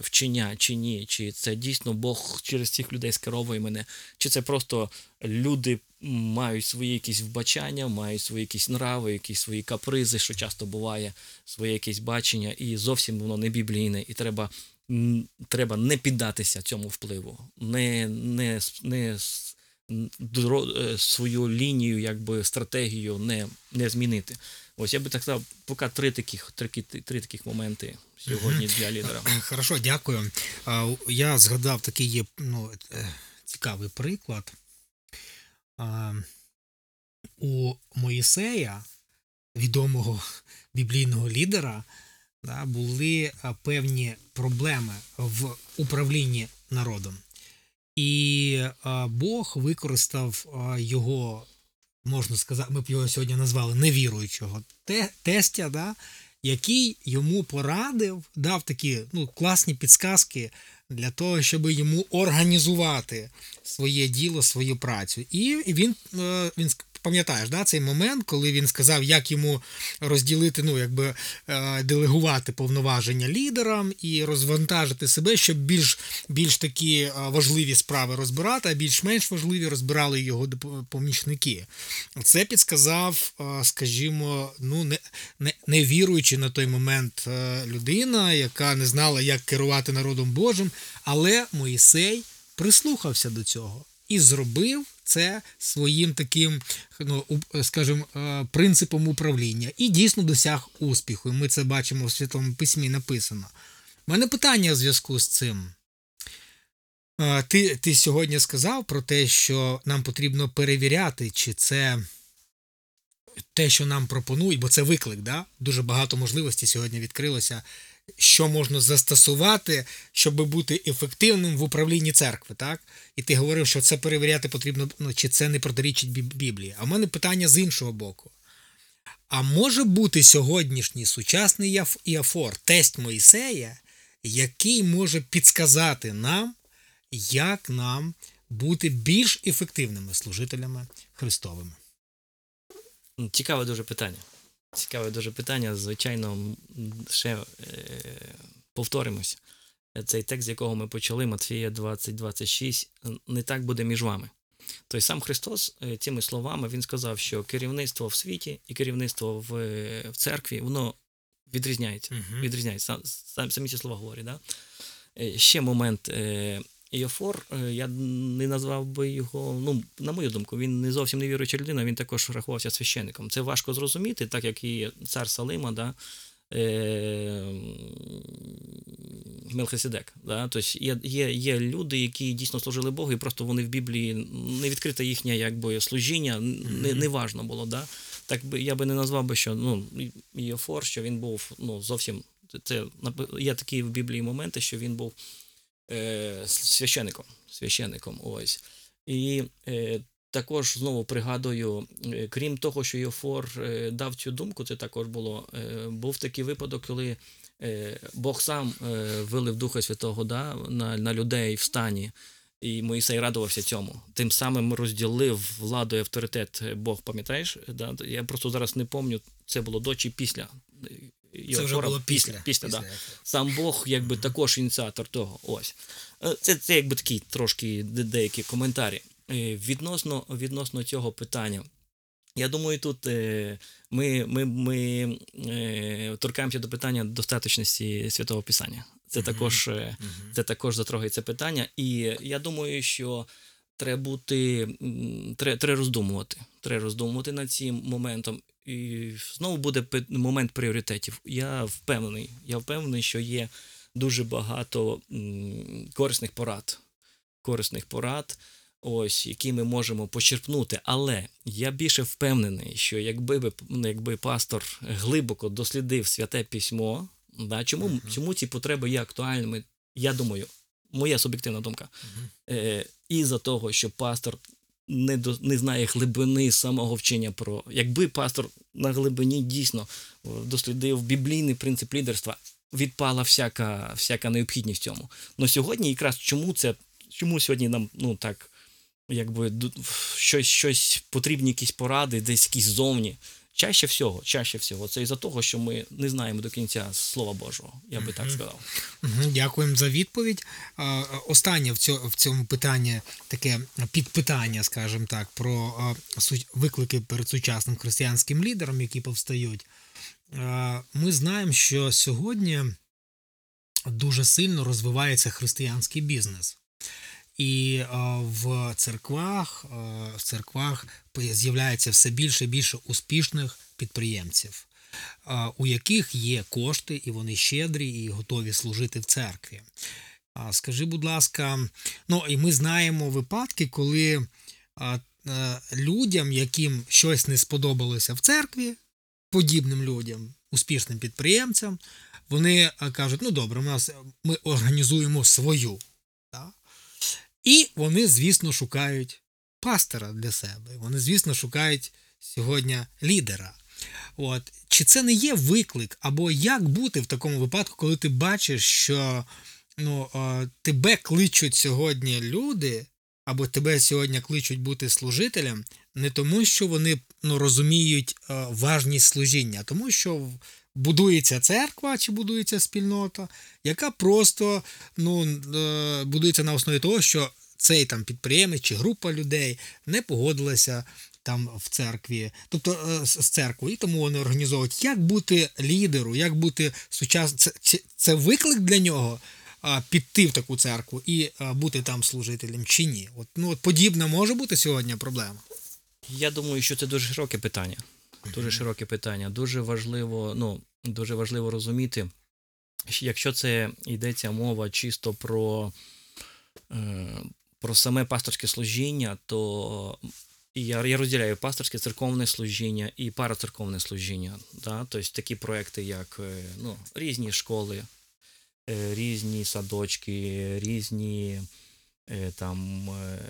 вчення чи ні, чи це дійсно Бог через цих людей скеровує мене, чи це просто люди мають свої якісь вбачання, мають свої якісь нрави, якісь свої капризи, що часто буває, своє якесь бачення, і зовсім воно не біблійне, і треба. Треба не піддатися цьому впливу, не, не, не е, свою лінію, якби стратегію не, не змінити. Ось я би так сказав, поки три таких, три, три таких моменти сьогодні для лідера. Хорошо, дякую. Я згадав такий є ну, е, цікавий приклад. У Моїсея, відомого біблійного лідера, були певні проблеми в управлінні народом. І Бог використав його, можна сказати, ми б його сьогодні назвали невіруючого те, тестя, да, який йому порадив, дав такі ну, класні підсказки для того, щоб йому організувати своє діло, свою працю. І він, е, він пам'ятаєш, да, цей момент, коли він сказав, як йому розділити, ну, якби е, делегувати повноваження лідерам і розвантажити себе, щоб більш, більш такі е, важливі справи розбирати, а більш-менш важливі розбирали його помічники. Це підсказав, е, скажімо, ну не, не, не віруючи на той момент людина, яка не знала, як керувати народом Божим, але Моїсей прислухався до цього і зробив це своїм таким, ну, скажімо, е, принципом управління і дійсно досяг успіху. І ми це бачимо в Святому Письмі написано. У мене питання в зв'язку з цим. Е, Ти, ти сьогодні сказав про те, що нам потрібно перевіряти, чи це те, що нам пропонують, бо це виклик, да? дуже багато можливостей сьогодні відкрилося, що можна застосувати, щоб бути ефективним в управлінні церкви. Так? І ти говорив, що це перевіряти потрібно, ну, чи це не протирічить Біблії. А в мене питання з іншого боку. А може бути сьогоднішній сучасний Іафор, тест Моїсея, який може підсказати нам, як нам бути більш ефективними служителями Христовими. Цікаве дуже питання. Цікаве дуже питання. Звичайно, ще е, повторимось. Цей текст, з якого ми почали, Матфія 20-26, не так буде між вами. Тобто сам Христос е, цими словами він сказав, що керівництво в світі і керівництво в, е, в церкві, воно відрізняється. Мгм. Відрізняється. Сам, сам, самі ці слова говорять. Да? Е, Ще момент. е, Іофор, е, я не назвав би його, ну, на мою думку, він не зовсім не віруюча людина, він також рахувався священником. Це важко зрозуміти, так як і цар Салима, да, е, Мелхиседек. Да? Тобто є, є, є люди, які дійсно служили Богу, і просто вони в Біблії не відкрите їхнє якби, служіння, не, не важно було. Да? Так би я би не назвав би, що ну, Іофор, що він був ну, зовсім. Це, є такі в Біблії моменти, що він був е, священником. священником ось. І е, також знову пригадую, е, крім того, що Йофор е, дав цю думку, це також було. Е, був такий випадок, коли е, Бог сам е, вилив Духа Святого да, на, на людей в стані. І Моїсей радувався цьому. Тим самим розділив владу і авторитет Бог, пам'ятаєш? Да? Я просто зараз не пам'ятаю, це було до чи після. Це вже було після. після, да Після. сам Бог якби також ініціатор того. Ось. Е, Це, це якби такі трошки деякі коментарі. Е, Відносно, відносно цього питання. Я думаю, тут е, ми, ми, ми торкаємося до питання достаточності святого Писання. Це також, Мгм. це також затрогає це питання. І я думаю, що треба бути, треба, треба роздумувати. Треба роздумувати над цим моментом. І знову буде момент пріоритетів. Я впевнений, я впевнений, що є дуже багато корисних порад. Корисних порад, ось, які ми можемо почерпнути. Але я більше впевнений, що якби, би- ну, якби пастор глибоко дослідив святе письмо, да, чому, Мгм. чому ці потреби є актуальними, я думаю, моя суб'єктивна думка. Е, із-за того, що пастор не, до, не знає глибини самого вчення про. Якби пастор на глибині дійсно дослідив біблійний принцип лідерства, відпала всяка, всяка необхідність цьому. Но сьогодні, якраз чому це, чому сьогодні нам ну так, якби щось, щось потрібні якісь поради, десь якісь зовні. Чаще всього, чаще всього, це із-за того, що ми не знаємо до кінця Слова Божого, я би так сказав. Дякуємо за відповідь. Останнє в цьому, питанні таке підпитання, скажімо так, про виклики перед сучасним християнським лідером, які повстають. Ми знаємо, що сьогодні дуже сильно розвивається християнський бізнес. І в церквах, в церквах з'являється все більше і більше успішних підприємців у яких є кошти, і вони щедрі і готові служити в церкві. Скажи, будь ласка, ну і ми знаємо випадки, коли е, людям, яким щось не сподобалося в церкві, подібним людям, успішним підприємцям, вони кажуть: ну добре, ми організуємо свою. І вони, звісно, шукають пастора для себе. Вони, звісно, шукають сьогодні лідера. От. Чи це не є виклик, або як бути в такому випадку, коли ти бачиш, що ну, е, тебе кличуть сьогодні люди, або тебе сьогодні кличуть бути служителем, не тому, що вони ну, розуміють е, важність служіння, а тому, що будується церква чи будується спільнота, яка просто ну, е, будується на основі того, що цей там підприємець чи група людей не погодилася там в церкві, тобто е, з церквою, і тому вони організовують, як бути лідеру, як бути сучасним. Це, це, виклик для нього піти в таку церкву і бути там служителем чи ні. От, ну, от подібна може бути сьогодні проблема. Я думаю, що це дуже широке питання. Дуже широке питання. Дуже важливо, ну, дуже важливо розуміти, якщо це йдеться мова чисто про, е, про саме пасторське служіння, то я, я розділяю пасторське церковне служіння і парацерковне служіння. Да? Тобто такі проекти, як е, ну, різні школи, е, різні садочки, різні е, там,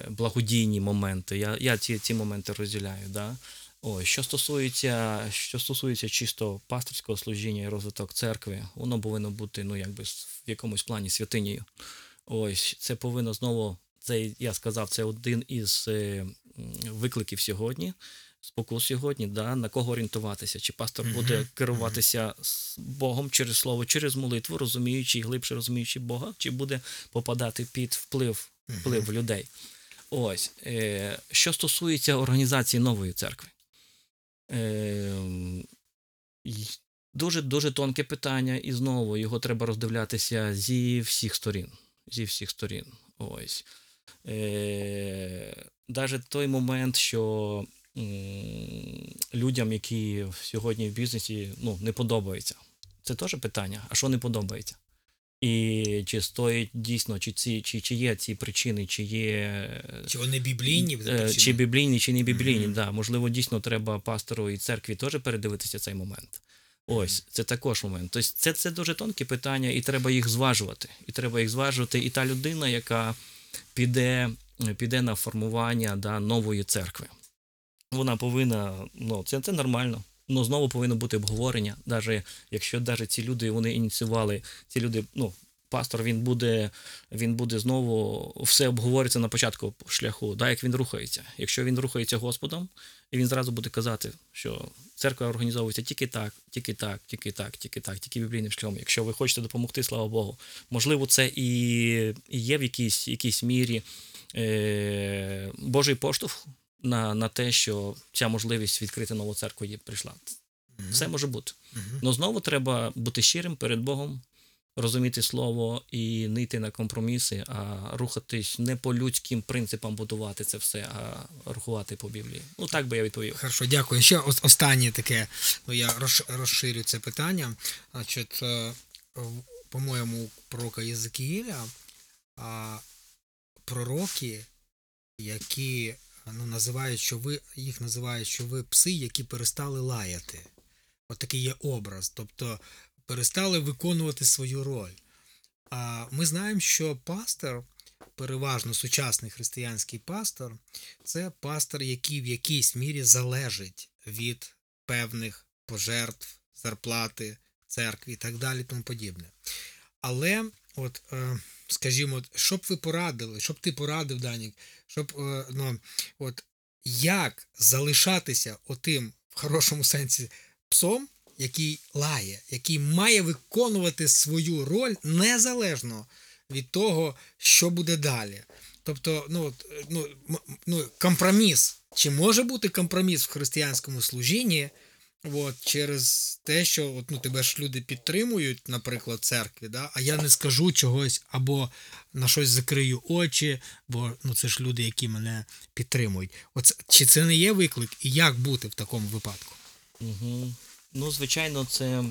благодійні моменти. Я, я ці, ці моменти розділяю. Да? Ось, що стосується, що стосується чисто пасторського служіння і розвиток церкви, воно повинно бути ну, якби, в якомусь плані святинею. Ось, це повинно знову, це я сказав, це один із е, викликів сьогодні, спокус сьогодні, да, на кого орієнтуватися. Чи пастор буде керуватися Богом через слово, через молитву, розуміючи, глибше розуміючи Бога, чи буде попадати під вплив, вплив людей. Ось, е, що стосується організації нової церкви. Е, дуже дуже тонке питання, і знову його треба роздивлятися зі всіх сторін. Зі всіх сторін. Ось. Е, Даже той момент, що людям, які сьогодні в бізнесі, ну, не подобається. Це теж питання. А що не подобається? І чи стоїть дійсно, чи, ці, чи, чи є ці причини, чи є Чи вони біблійні? Е, причини? Чи біблійні, чи не біблійні, Мгм. да. Можливо, дійсно треба пастору і церкві теж передивитися цей момент. Ось, це також момент. Тобто це, це дуже тонкі питання, і треба їх зважувати. І треба їх зважувати. І та людина, яка піде, піде на формування да, нової церкви. Вона повинна, ну, це, це нормально. Ну, знову повинно бути обговорення. Даже якщо даже ці люди вони ініціювали, ці люди, ну, пастор він буде, він буде знову все обговориться на початку шляху, да, як він рухається. Якщо він рухається Господом, і він зразу буде казати, що церква організовується тільки так, тільки так, тільки так, тільки так, тільки біблійним шляхом. Якщо ви хочете допомогти, слава Богу. Можливо, це і, і є в якійсь, якійсь мірі е, Божий поштовх на, на те, що ця можливість відкрити нову церкву є прийшла. Все може бути. Ну знову треба бути щирим перед Богом, розуміти слово і не йти на компроміси, а рухатись не по людським принципам будувати це все, а рахувати по Біблії. Ну так би я відповів. Хорошо, дякую. Ще ос- останнє таке, ну я розширю це питання. Значить, е, по-моєму, у пророка Єзекіїля а, пророки, які ну, називають, що ви їх називають, що ви пси, які перестали лаяти. От такий є образ, тобто перестали виконувати свою роль. А ми знаємо, що пастор, переважно сучасний християнський пастор, це пастор, який в якійсь мірі залежить від певних пожертв, зарплати, церкви і так далі, тому подібне. Але, от, е, скажімо, що б ви порадили, що б ти порадив, Данік, щоб е, ну, от, як залишатися отим в хорошому сенсі псом, який лає, який має виконувати свою роль незалежно від того, що буде далі. Тобто, ну, е, ну, ну, компроміс. Чи може бути компроміс в християнському служінні? От, через те, що от, ну, тебе ж люди підтримують, наприклад, церкві, да? а я не скажу чогось або на щось закрию очі, бо ну, це ж люди, які мене підтримують. Оце, чи це не є виклик, і як бути в такому випадку? Угу. Ну, звичайно, це,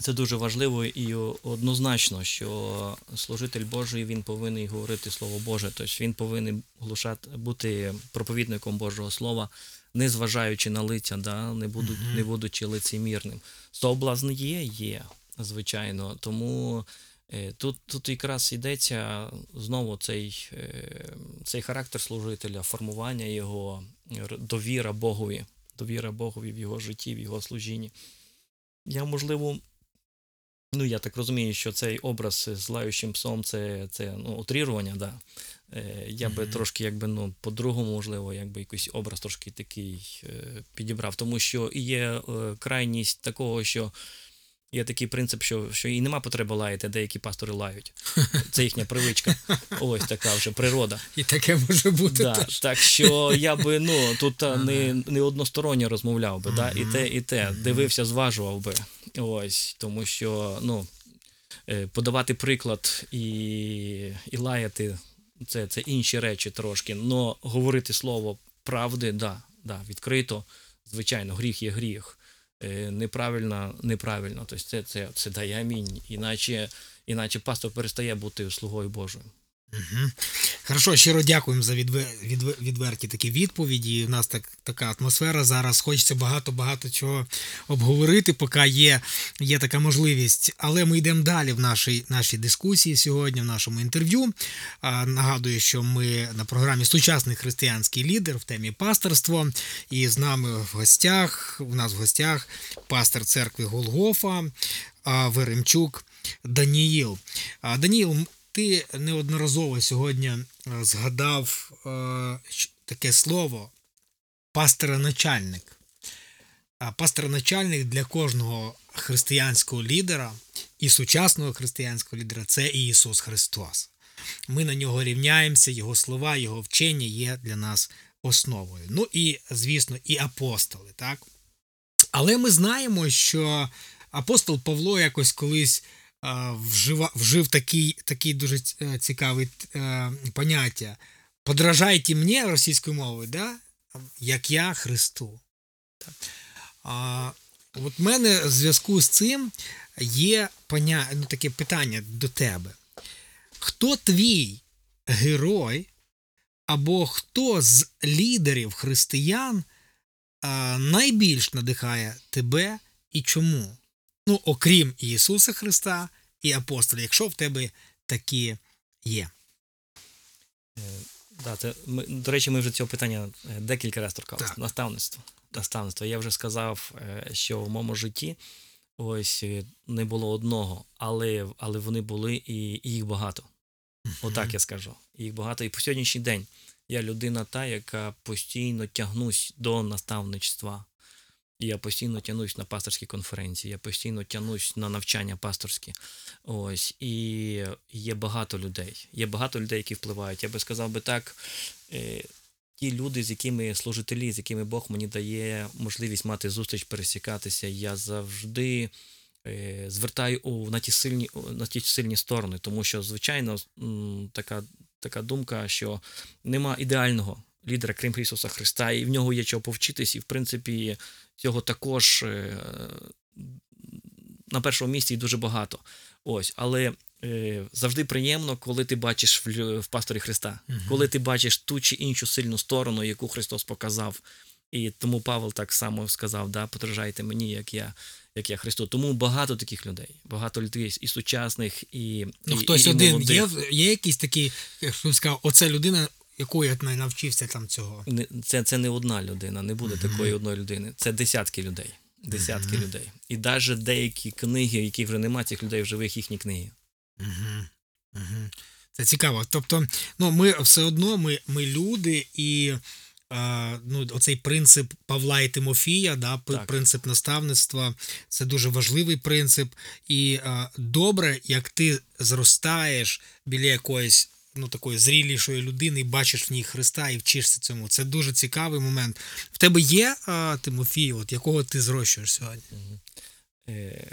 це дуже важливо і однозначно, що служитель Божий він повинен говорити Слово Боже. Тобто він повинен глушати, бути проповідником Божого Слова, не зважаючи на лиця, да? не, будуть, Мгм. не будучи лицемірним. Соблазн є, є, звичайно. Тому е, тут, тут якраз йдеться знову цей, е, цей характер служителя, формування його, довіра Богові довіра Богові в його житті, в його служінні. Я, можливо, ну, я так розумію, що цей образ з лаючим псом це, це ну, утрірування, да. Е, я би Мгм. трошки, якби, ну, по-другому, можливо, якби якийсь образ трошки такий е, підібрав. Тому що і є е, крайність такого, що є такий принцип, що, що і нема потреби лаяти, деякі пастори лають. Це їхня привичка. Ось така вже природа. І таке може бути Да, теж. так що я би ну тут Ага. не, не односторонньо розмовляв би, да, і те, і те. Мгм. Дивився, зважував би. Ось, тому що ну, е, подавати приклад і, і лаяти це, це інші речі трошки. Но говорити слово правди, да, да, відкрито, звичайно, гріх є гріх. Е, Неправильно, неправильно. Тобто це, це, це дає амінь. Іначе, іначе пастор перестає бути слугою Божою. Угу. Хорошо, щиро дякуємо за відвер... відвер... відверті такі відповіді. У нас так, така атмосфера зараз. Хочеться багато-багато чого обговорити, поки є є така можливість. Але ми йдемо далі в нашій нашій дискусії сьогодні, в нашому інтерв'ю. А, нагадую, що ми на програмі Сучасний християнський лідер в темі пасторство. І з нами в гостях, у нас в гостях пастор церкви Голгофа Веремчук Даніїл. Даніїл, ти неодноразово сьогодні е, згадав е, таке слово пастора-начальник. А пастор-начальник для кожного християнського лідера і сучасного християнського лідера це Ісус Христос. Ми на нього рівняємося, Його слова, Його вчення є для нас основою. Ну і, звісно, і апостоли, так? Але ми знаємо, що апостол Павло якось колись а, вжива, вжив такий, такий дуже е, цікавий е, поняття. Подражайте мені російською мовою, да? як я Христу. А, от в мене в зв'язку з цим є поня... ну, таке питання до тебе. Хто твій герой, або хто з лідерів християн а, найбільш надихає тебе і чому? Ну, окрім Ісуса Христа і апостолів, якщо в тебе такі є. Е, Да, це ми, до речі, ми вже цього питання е, декілька разів торкалися. Наставництво. Наставництво. Я вже сказав, е, що в моєму житті ось не було одного, але, але вони були і, і їх багато. Отак я скажу. Їх багато. І по сьогоднішній день я людина та, яка постійно тягнусь до наставництва. Я постійно тягнусь на пасторські конференції, я постійно тягнусь на навчання пасторські. Ось, і є багато людей. Є багато людей, які впливають. Я би сказав би так, е, ті люди, з якими служителі, з якими Бог мені дає можливість мати зустріч, пересікатися, я завжди е, звертаю увагу на ті сильні, на ті сильні сторони, тому що, звичайно, така, така думка, що нема ідеального лідера, крім Ісуса Христа, і в нього є чого повчитись, і в принципі цього також е, на першому місці і дуже багато. Ось, але е, завжди приємно, коли ти бачиш в, пасторі Христа, Мгм. коли ти бачиш ту чи іншу сильну сторону, яку Христос показав. І тому Павел так само сказав: да, подражайте мені, як я, як я Христу. Тому багато таких людей, багато людей і сучасних, і, Ну, і, хтось і, і один молодих. є, є якийсь такий, б сказав, оце людина, якої я навчився там цього. Це, це не одна людина, не буде Мгм. такої одної людини. Це десятки людей. Десятки Мгм. людей. І навіть деякі книги, які вже немає цих людей в живих, їхні книги. Угу. Угу. Це цікаво. Тобто, ну, ми все одно ми, ми люди, і е, ну, оцей принцип Павла і Тимофія, да, Так. принцип наставництва, це дуже важливий принцип. І е, добре, як ти зростаєш біля якоїсь. Ну, такої зрілішої людини, і бачиш в ній Христа і вчишся цьому. Це дуже цікавий момент. В тебе є а, Тимофій, от якого ти зрощуєш сьогодні? Е,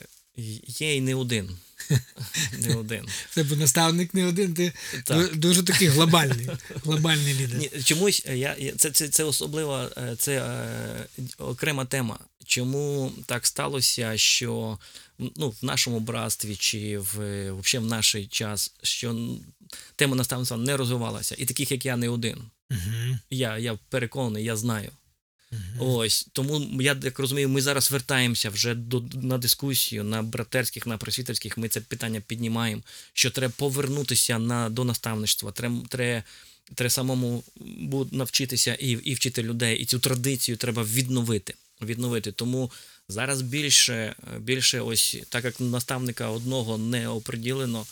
є і не один. Не один. Тебе наставник не один, ти Так. дуже такий глобальний, глобальний лідер. Ні, чомусь е, я, це, це, це особлива, е, це е, окрема тема. Чому так сталося, що ну, в нашому братстві чи в, е, вообще в наш час, що тема наставництва не розвивалася, і таких як я не один. Угу. Я, я переконаний, я знаю. Угу. Ось тому я як розумію, ми зараз вертаємося вже до на дискусію на братерських, на просвітерських. Ми це питання піднімаємо. Що треба повернутися на до наставництва. Треба, треба, треба самому навчитися і, і вчити людей. І цю традицію треба відновити. Відновити. Тому зараз більше, більше, ось так як наставника одного не оприділено.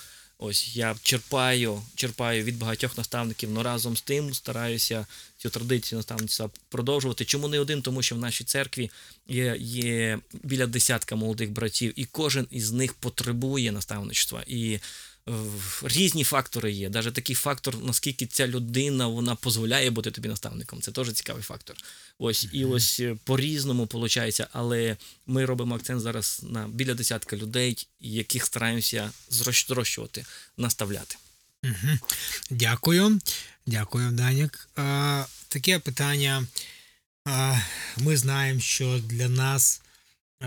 Ось я черпаю, черпаю від багатьох наставників, але разом з тим стараюся цю традицію наставництва продовжувати. Чому не один? Тому що в нашій церкві є, є біля десятка молодих братів, і кожен із них потребує наставництва. І різні фактори є. Навіть такий фактор, наскільки ця людина вона дозволяє бути тобі наставником. Це теж цікавий фактор. Ось і ось е, по-різному виходить, але ми робимо акцент зараз на біля десятка людей, яких стараємося зрощувати, наставляти. Угу. Дякую. Дякую, Данік. Таке питання. Ми знаємо, що для нас,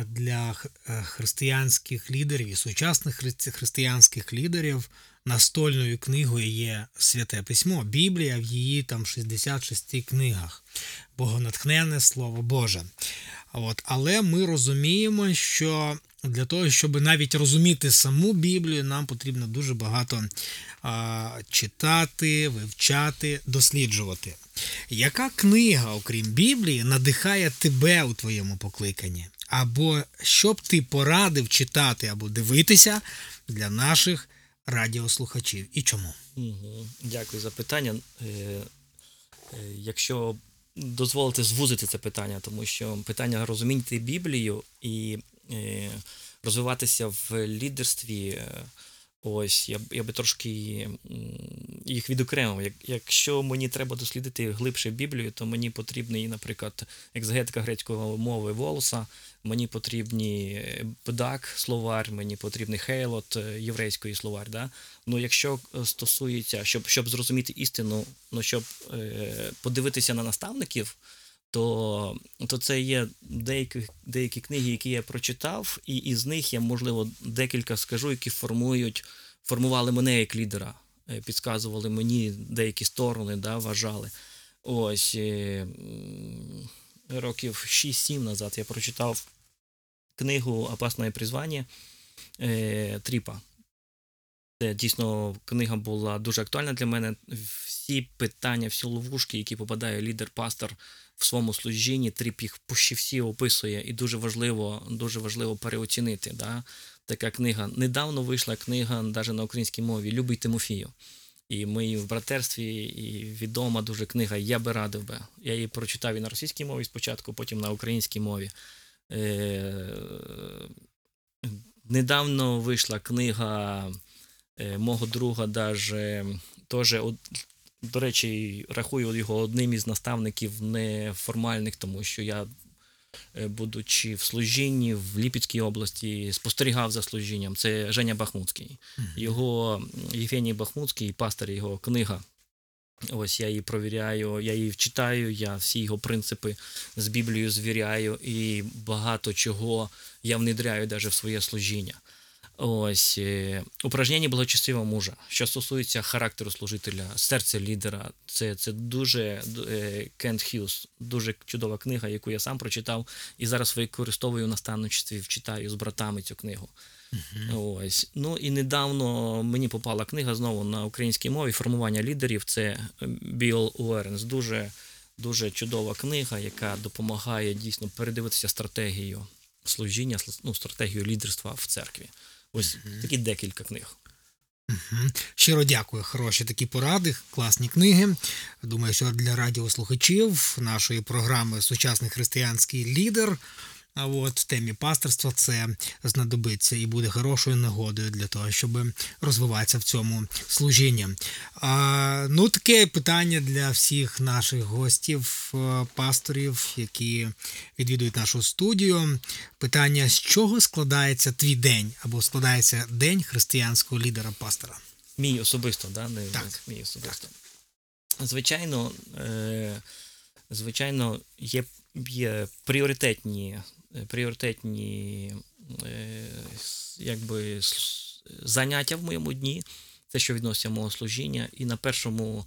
для е, християнських лідерів і сучасних хри- християнських лідерів, настольною книгою є святе письмо, Біблія в її там 66 книгах, богонатхненне Слово Боже. От. Але ми розуміємо, що для того, щоб навіть розуміти саму Біблію, нам потрібно дуже багато а, читати, вивчати, досліджувати. Яка книга, окрім Біблії, надихає тебе у твоєму покликанні? Або що б ти порадив читати або дивитися для наших радіослухачів? І чому? Дякую за питання. Е, е, якщо дозволите звузити це питання, тому що питання розуміти Біблію і е, розвиватися в лідерстві. Ось я, я би трошки їх відокремив. Як, якщо мені треба дослідити глибше Біблію, то мені потрібний, наприклад, екзегетика грецької мови волоса, мені потрібні е, бдак, словар, мені потрібний хейлот е, єврейської словар. Да? Ну, якщо е, стосується, щоб, щоб зрозуміти істину, ну щоб е, подивитися на наставників, то, то це є деякі, деякі книги, які я прочитав, і із них я, можливо, декілька скажу, які формують, формували мене як лідера, е, підказували мені деякі сторони, да, вважали. Ось е, років 6-7 назад я прочитав книгу «Опасне призвання» е, Тріпа. Це дійсно книга була дуже актуальна для мене. Всі питання, всі ловушки, які попадає лідер-пастор в своєму служінні, тріп їх всі описує, і дуже важливо, дуже важливо переоцінити. Да? Така книга. Недавно вийшла книга навіть на українській мові Любий Тимофію. І ми в братерстві, і відома дуже книга. Я би радив би. Я її прочитав і на російській мові спочатку, потім на українській мові. Е, недавно вийшла книга е, мого друга, даже теж, до речі, рахую його одним із наставників неформальних, тому що я, е, будучи в служінні в Ліпецькій області, спостерігав за служінням. Це Женя Бахмутський. Його Євгеній Бахмутський, пастор, його книга. Ось я її провіряю, я її читаю, я всі його принципи з Біблією звіряю, і багато чого я внедряю навіть в своє служіння. Ось е, упражнення благочестивого мужа. Що стосується характеру служителя, серця лідера, це, це дуже е, Кент Х'юз, дуже чудова книга, яку я сам прочитав, і зараз використовую в наставничестві, читаю з братами цю книгу. Ось. Ну і недавно мені попала книга знову на українській мові Формування лідерів. Це е, Біл Уернс. Дуже, дуже чудова книга, яка допомагає дійсно передивитися стратегію служіння, ну, стратегію лідерства в церкві. Ось такі декілька книг. Угу. Щиро дякую. Хороші такі поради, класні книги. Думаю, що для радіослухачів нашої програми Сучасний християнський лідер. А от в темі пасторства це знадобиться і буде хорошою нагодою для того, щоб розвиватися в цьому служінні. А, ну, таке питання для всіх наших гостів, е, пасторів, які відвідують нашу студію. Питання: з чого складається твій день або складається день християнського лідера-пастора? Мій особисто, да? Не, Так. мій особисто. Звичайно, е, звичайно, є, є пріоритетні, пріоритетні е, якби, заняття в моєму дні, це що відноситься мого служіння, і на першому.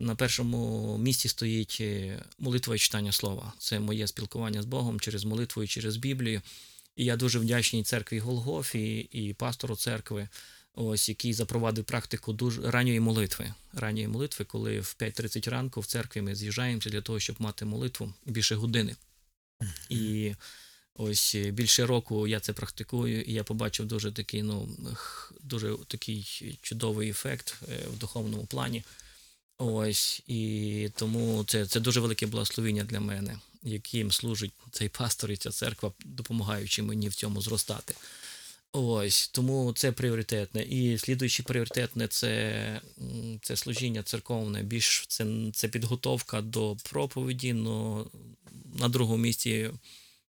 На першому місці стоїть е, молитва і читання слова. Це моє спілкування з Богом через молитву і через Біблію. І я дуже вдячний церкві Голгофі і пастору церкви, ось який запровадив практику дуже ранньої молитви. Ранньої молитви, коли в 5.30 ранку в церкві ми з'їжджаємося для того, щоб мати молитву більше години. І ось е, більше року я це практикую, і я побачив дуже такий, ну, дуже такий чудовий ефект е, в духовному плані. Ось, і тому це, це дуже велике благословення для мене, яким служить цей пастор і ця церква, допомагаючи мені в цьому зростати. Ось, тому це пріоритетне. І слідуючи пріоритетне це, це служіння церковне, більш це, це підготовка до проповіді, но на другому місці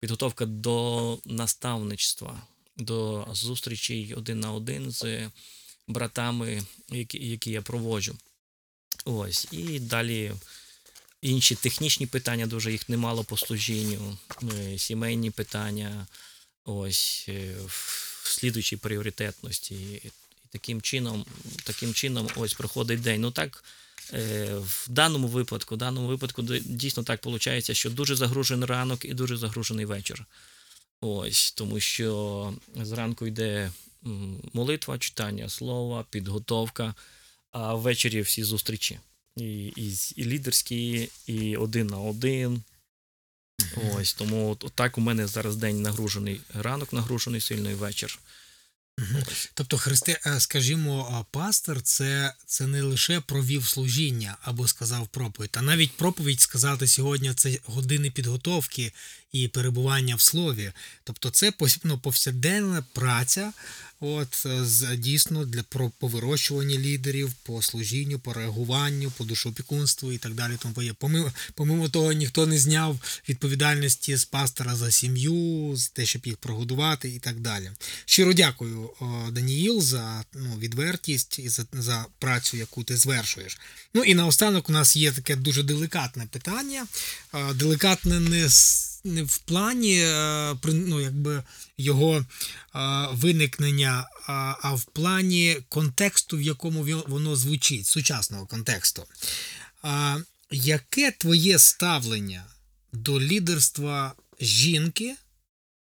підготовка до наставництва, до зустрічей один на один з братами, які, які я проводжу. Ось, і далі інші технічні питання, дуже їх немало по служінню, е, сімейні питання, ось, е, в слідуючій пріоритетності таким чином, таким чином ось проходить день. Ну так, в даному випадку, в даному випадку дійсно так виходить, що дуже загружений ранок і дуже загружений вечір. Ось, тому що зранку йде молитва, читання слова, підготовка, а ввечері всі зустрічі. І, і, і лідерські, і один на один. Ось тому от, так у мене зараз день нагружений, ранок нагружений сильно і вечір. Тобто, Христе, скажімо, пастор це, це не лише провів служіння або сказав проповідь, а навіть проповідь сказати сьогодні це години підготовки і перебування в слові. Тобто, це ну, повсякденна праця, от е, дійсно для про по вирощуванню лідерів, по служінню, по реагуванню, по душоопікунству і так далі. Тому подібне. Помимо, помимо того, ніхто не зняв відповідальності з пастора за сім'ю, за те, щоб їх прогодувати і так далі. Щиро дякую, Даніїл, за ну, відвертість і за, за працю, яку ти звершуєш. Ну і наостанок у нас є таке дуже делікатне питання. Е, Делікатне не, не в плані е, ну, якби його е, виникнення, а, в плані контексту, в якому воно звучить, сучасного контексту. Яке твоє ставлення до лідерства жінки,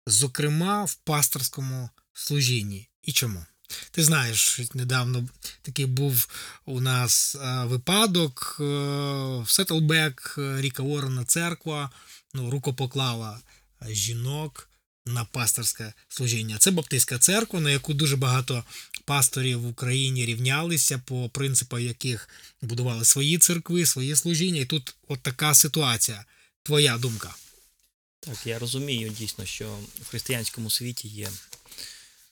зокрема в пасторському служінні? І чому? Ти знаєш, недавно такий був у нас е, випадок в Сеттлбек е, Ріка Уоррена церква ну, рукопоклала е, жінок на пасторське служіння. Це баптистська церква, на яку дуже багато пасторів в Україні рівнялися по принципах яких будували свої церкви, своє служіння. І тут от така ситуація. Твоя думка. Так, я розумію дійсно, що в християнському світі є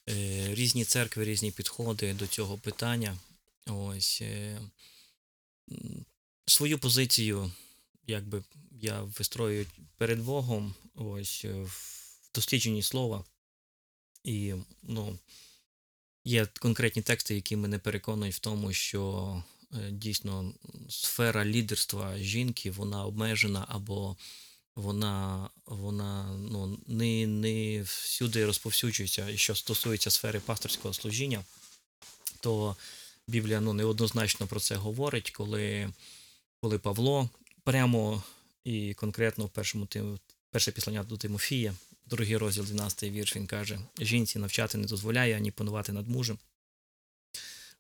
е, різні церкви, різні підходи до цього питання. Ось е, свою позицію, якби я вистрою перед Богом, ось е, в дослідженні слова. І ну, є конкретні тексти, які мене переконують в тому, що е, дійсно сфера лідерства жінки вона обмежена або вона, вона ну, не, не всюди розповсюджується. І що стосується сфери пасторського служіння, то Біблія ну, неоднозначно про це говорить, коли, коли Павло прямо і конкретно в першому перше післання до Тимофія, другий розділ, 12 вірш, він каже: жінці навчати не дозволяє ані панувати над мужем.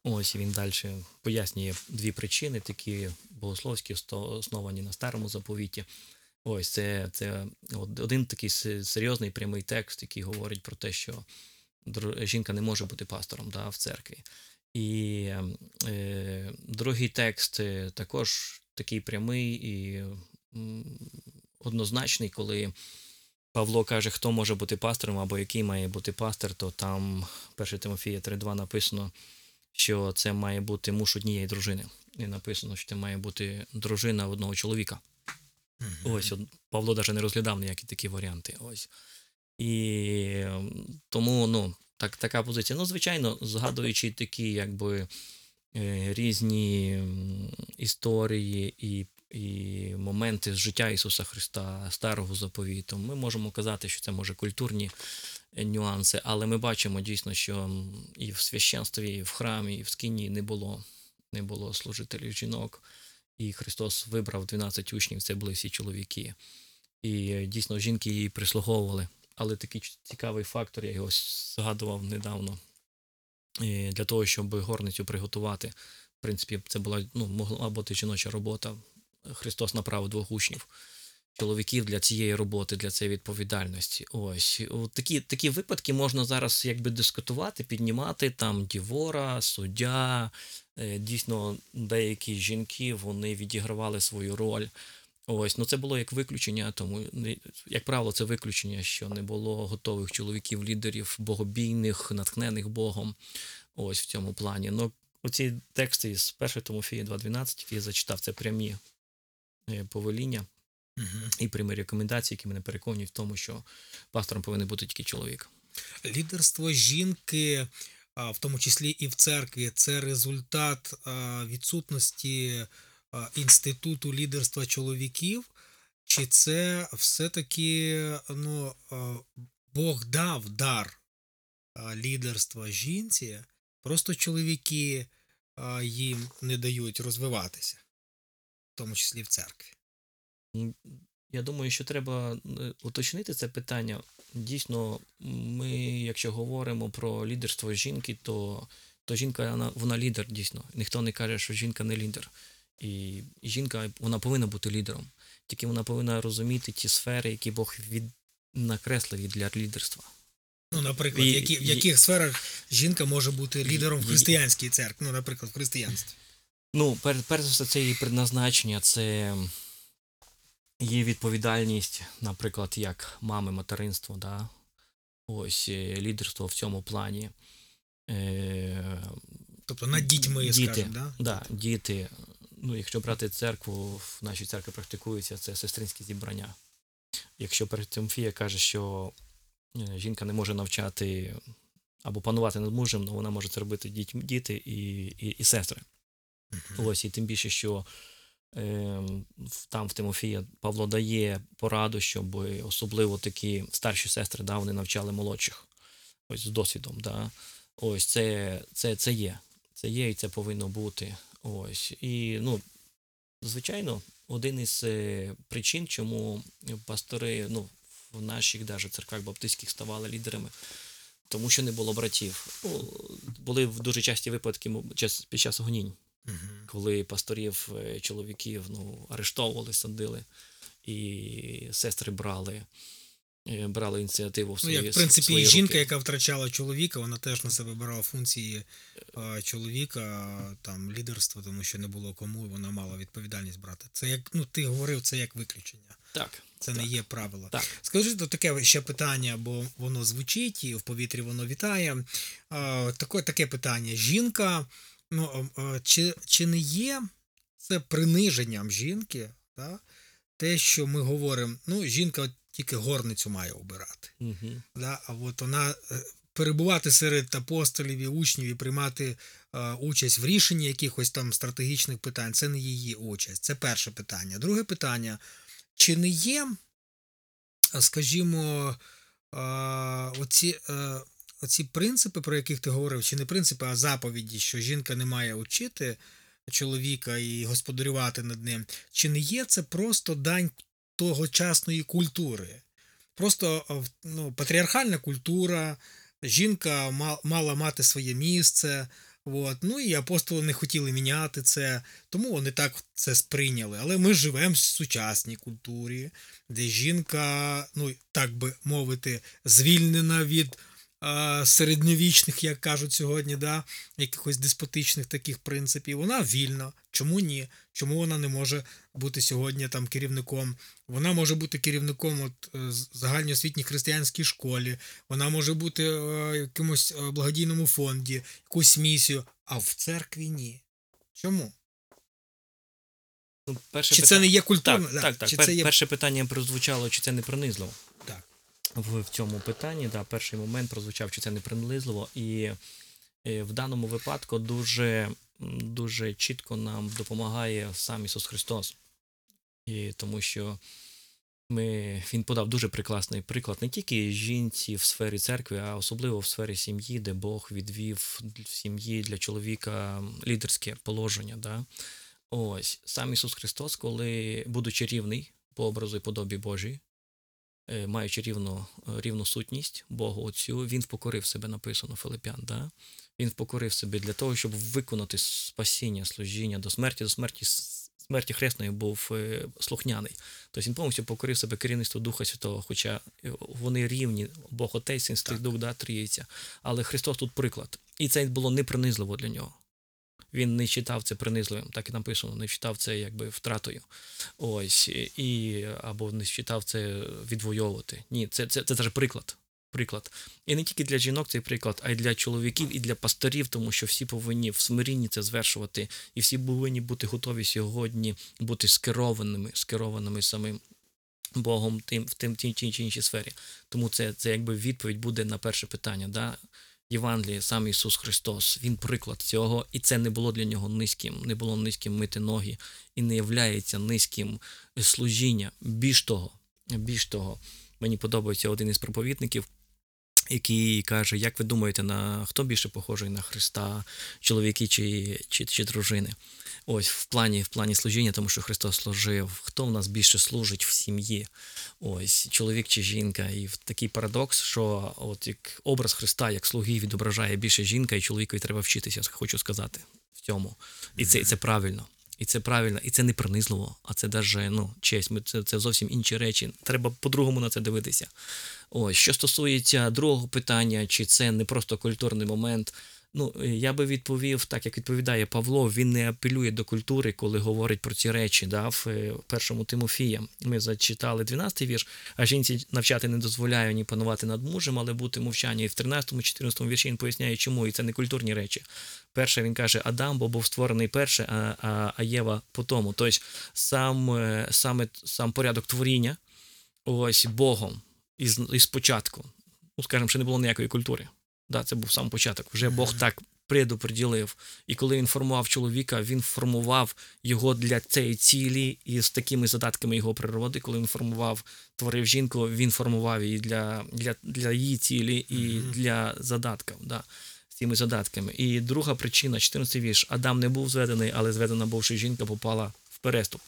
Ось він далі пояснює дві причини, такі богословські, основані на старому заповіті. Ось це, це один такий серйозний прямий текст, який говорить про те, що жінка не може бути пастором да, в церкві. І е, другий текст е, також такий прямий і однозначний, коли Павло каже, хто може бути пастором або який має бути пастор, то там 1 Тимофія 3.2 написано, що це має бути муж однієї дружини. І написано, що це має бути дружина одного чоловіка. Ось от Павло навіть не розглядав ніякі такі варіанти. Ось. І тому ну, так, така позиція. Ну, звичайно, згадуючи такі, якби е, різні історії і, і моменти з життя Ісуса Христа, Старого заповіту, ми можемо казати, що це може культурні е, нюанси, але ми бачимо дійсно, що і в священстві, і в храмі, і в скині не було, не було служителів жінок. І Христос вибрав 12 учнів, це були всі чоловіки. І е, дійсно жінки її прислуговували. Але такий цікавий фактор, я його згадував недавно. Для того, щоб горницю приготувати, в принципі, це була ну, могла бути жіноча робота. Христос направив двох учнів, чоловіків для цієї роботи, для цієї відповідальності. Ось такі, такі випадки можна зараз якби дискутувати, піднімати там дівора, суддя. Е, Дійсно, деякі жінки вони відігравали свою роль. Ось, ну це було як виключення, тому як правило, це виключення, що не було готових чоловіків, лідерів, богобійних, натхнених Богом. Ось в цьому плані. Ну, оці тексти з 1 Тимофія 2.12, які я зачитав, це прямі повеління Мгм. і прямі рекомендації, які мене переконують в тому, що пастором повинен бути тільки чоловік. Лідерство жінки, в тому числі і в церкві, це результат відсутності інституту лідерства чоловіків, чи це все-таки ну, Бог дав дар лідерства жінці, Просто чоловіки їм не дають розвиватися, тому числі в церкві. Я думаю, що треба е, уточнити це питання. Дійсно, ми, якщо говоримо про лідерство жінки, то, то жінка вона, вона лідер, дійсно. Ніхто не каже, що жінка не лідер. І жінка вона повинна бути лідером. Тільки вона повинна розуміти ті сфери, які Бог від накреслив для лідерства. Ну, наприклад, І- які, в і- яких сферах жінка може бути лідером в і- християнській церкві, ну, наприклад, в християнстві. Ну, пер, перш за все, це її предназначення, це її відповідальність, наприклад, як мами, материнство, да? ось е, лідерство в цьому плані. Е, Тобто над дітьми, Діти. скажімо, да? да, діти. Ну, якщо брати церкву, в нашій церкві практикується це сестринське зібрання. Якщо перед Тимофія каже, що е, жінка не може навчати або панувати над мужем, але вона може це робити діти і, і, і сестри. Ось, і тим більше, що е, там в Тимофія Павло дає пораду, щоб особливо такі старші сестри да, вони навчали молодших. Ось з досвідом. Да. Ось це, це, це є. Це є і це повинно бути. Ось. І, ну, звичайно, один із е, причин, чому пастори ну, в наших даже церквах баптистських ставали лідерами, тому що не було братів. Ну, були дуже часті випадки під час гонінь Мгм. коли пасторів, е, чоловіків ну, арештовували, садили, і сестри брали, е, брали ініціативу в Ну, як, в принципі, свої жінка, руки. яка втрачала чоловіка, вона теж на себе брала функції е, чоловіка, там, лідерства, тому що не було кому, і вона мала відповідальність брати. Це як, ну, ти говорив, це як виключення. Так, Це не є правило. так. Скажи то таке ще питання, бо воно звучить і в повітрі воно вітає. А, таке, таке питання. Жінка, ну, чи, чи не є це приниженням жінки, да? те, що ми говоримо, ну, жінка тільки горницю має обирати. Угу. Да? А от вона е, перебувати серед апостолів і учнів і приймати е, участь в рішенні якихось там стратегічних питань, це не її участь. Це перше питання. Друге питання: чи не є, скажімо, е, оці, е, оці принципи, про яких ти говорив, чи не принципи, а заповіді, що жінка не має учити чоловіка і господарювати над ним, чи не є це просто дань тогочасної культури? Просто ну, патріархальна культура, жінка мала мати своє місце. От. Ну і апостоли не хотіли міняти це, тому вони так це сприйняли. Але ми живемо в сучасній культурі, де жінка, ну так би мовити, звільнена від середньовічних, як кажуть сьогодні, да, якихось деспотичних таких принципів. Вона вільна. Чому ні? Чому вона не може бути сьогодні там керівником? Вона може бути керівником от, е, загальноосвітній християнській школі, вона може бути е, е, благодійному фонді, якусь місію, а в церкві ні. Чому? Ну, перше Чи пита- це не є культурно? Так, так, так. Чи Пер- це є... Перше питання прозвучало, чи це не принизливо. В, цьому питанні. Да, перший момент прозвучав, чи це не принизливо. І е, в даному випадку дуже, дуже чітко нам допомагає сам Ісус Христос. І тому що ми, Він подав дуже прекрасний приклад не тільки жінці в сфері церкви, а особливо в сфері сім'ї, де Бог відвів в сім'ї для чоловіка лідерське положення. Да? Ось сам Ісус Христос, коли, будучи рівний по образу і подобі Божій, маючи рівну, е, рівну сутність Богу Отцю, він впокорив себе, написано Филипян. Да? Він впокорив себе для того, щоб виконати спасіння, служіння до смерті, до смерті, смерті хресної був е, слухняний. Тобто він повністю покорив себе керівництву Духа Святого, хоча е, вони рівні, Бог Отець, Син, Святий Дух, да, тріється. Але Христос тут приклад. І це було непринизливо для нього. Він не читав це принизливим, так і написано, не читав це якби втратою. Ось, і або не читав це відвоювати. Ні, це, це, це, теж приклад. Приклад. І не тільки для жінок цей приклад, а й для чоловіків, і для пасторів, тому що всі повинні в смирінні це звершувати, і всі повинні бути готові сьогодні бути скерованими, скерованими самим Богом тим, в тим тій чи іншій сфері. Тому це, це якби відповідь буде на перше питання. Да? Євангеліє, сам Ісус Христос, Він приклад цього, і це не було для нього низьким, не було низьким мити ноги, і не являється низьким служіння. Більш того, більш того, мені подобається один із проповідників, який каже: Як ви думаєте, на хто більше похожий на Христа, чоловіки чи, чи, чи дружини? Ось в плані в плані служіння, тому що Христос служив. Хто в нас більше служить в сім'ї? Ось чоловік чи жінка. І в такий парадокс, що от як образ Христа, як слуги, відображає більше жінка, і чоловікові треба вчитися, хочу сказати в цьому. І це, і це правильно. І це правильно, і це не принизливо, а це даже ну, честь. Ми це, це зовсім інші речі. Треба по-другому на це дивитися. Ось що стосується другого питання, чи це не просто культурний момент. Ну, я би відповів, так як відповідає Павло, він не апелює до культури, коли говорить про ці речі. Да, В е, першому Тимофія ми зачитали 12-й вірш, а жінці навчати не дозволяю ні панувати над мужем, але бути мовчання. І в 13-14 вірші він поясняє, чому, і це не культурні речі. Перше він каже Адам, бо був створений перше, а, а, а Єва по тому. Тобто сам, е, саме, сам порядок творіння, ось Богом із, із початку. Ну, скажімо, ще не було ніякої культури. Да, це був сам початок. Вже Бог так предоприділив. І коли він формував чоловіка, він формував його для цієї цілі і з такими задатками його природи. Коли він формував, творив жінку, він формував її для для, для її цілі і mm-hmm. для задатків. Да, цими задатками. І друга причина 14 вірш. Адам не був зведений, але зведена бувши жінка попала в переступ.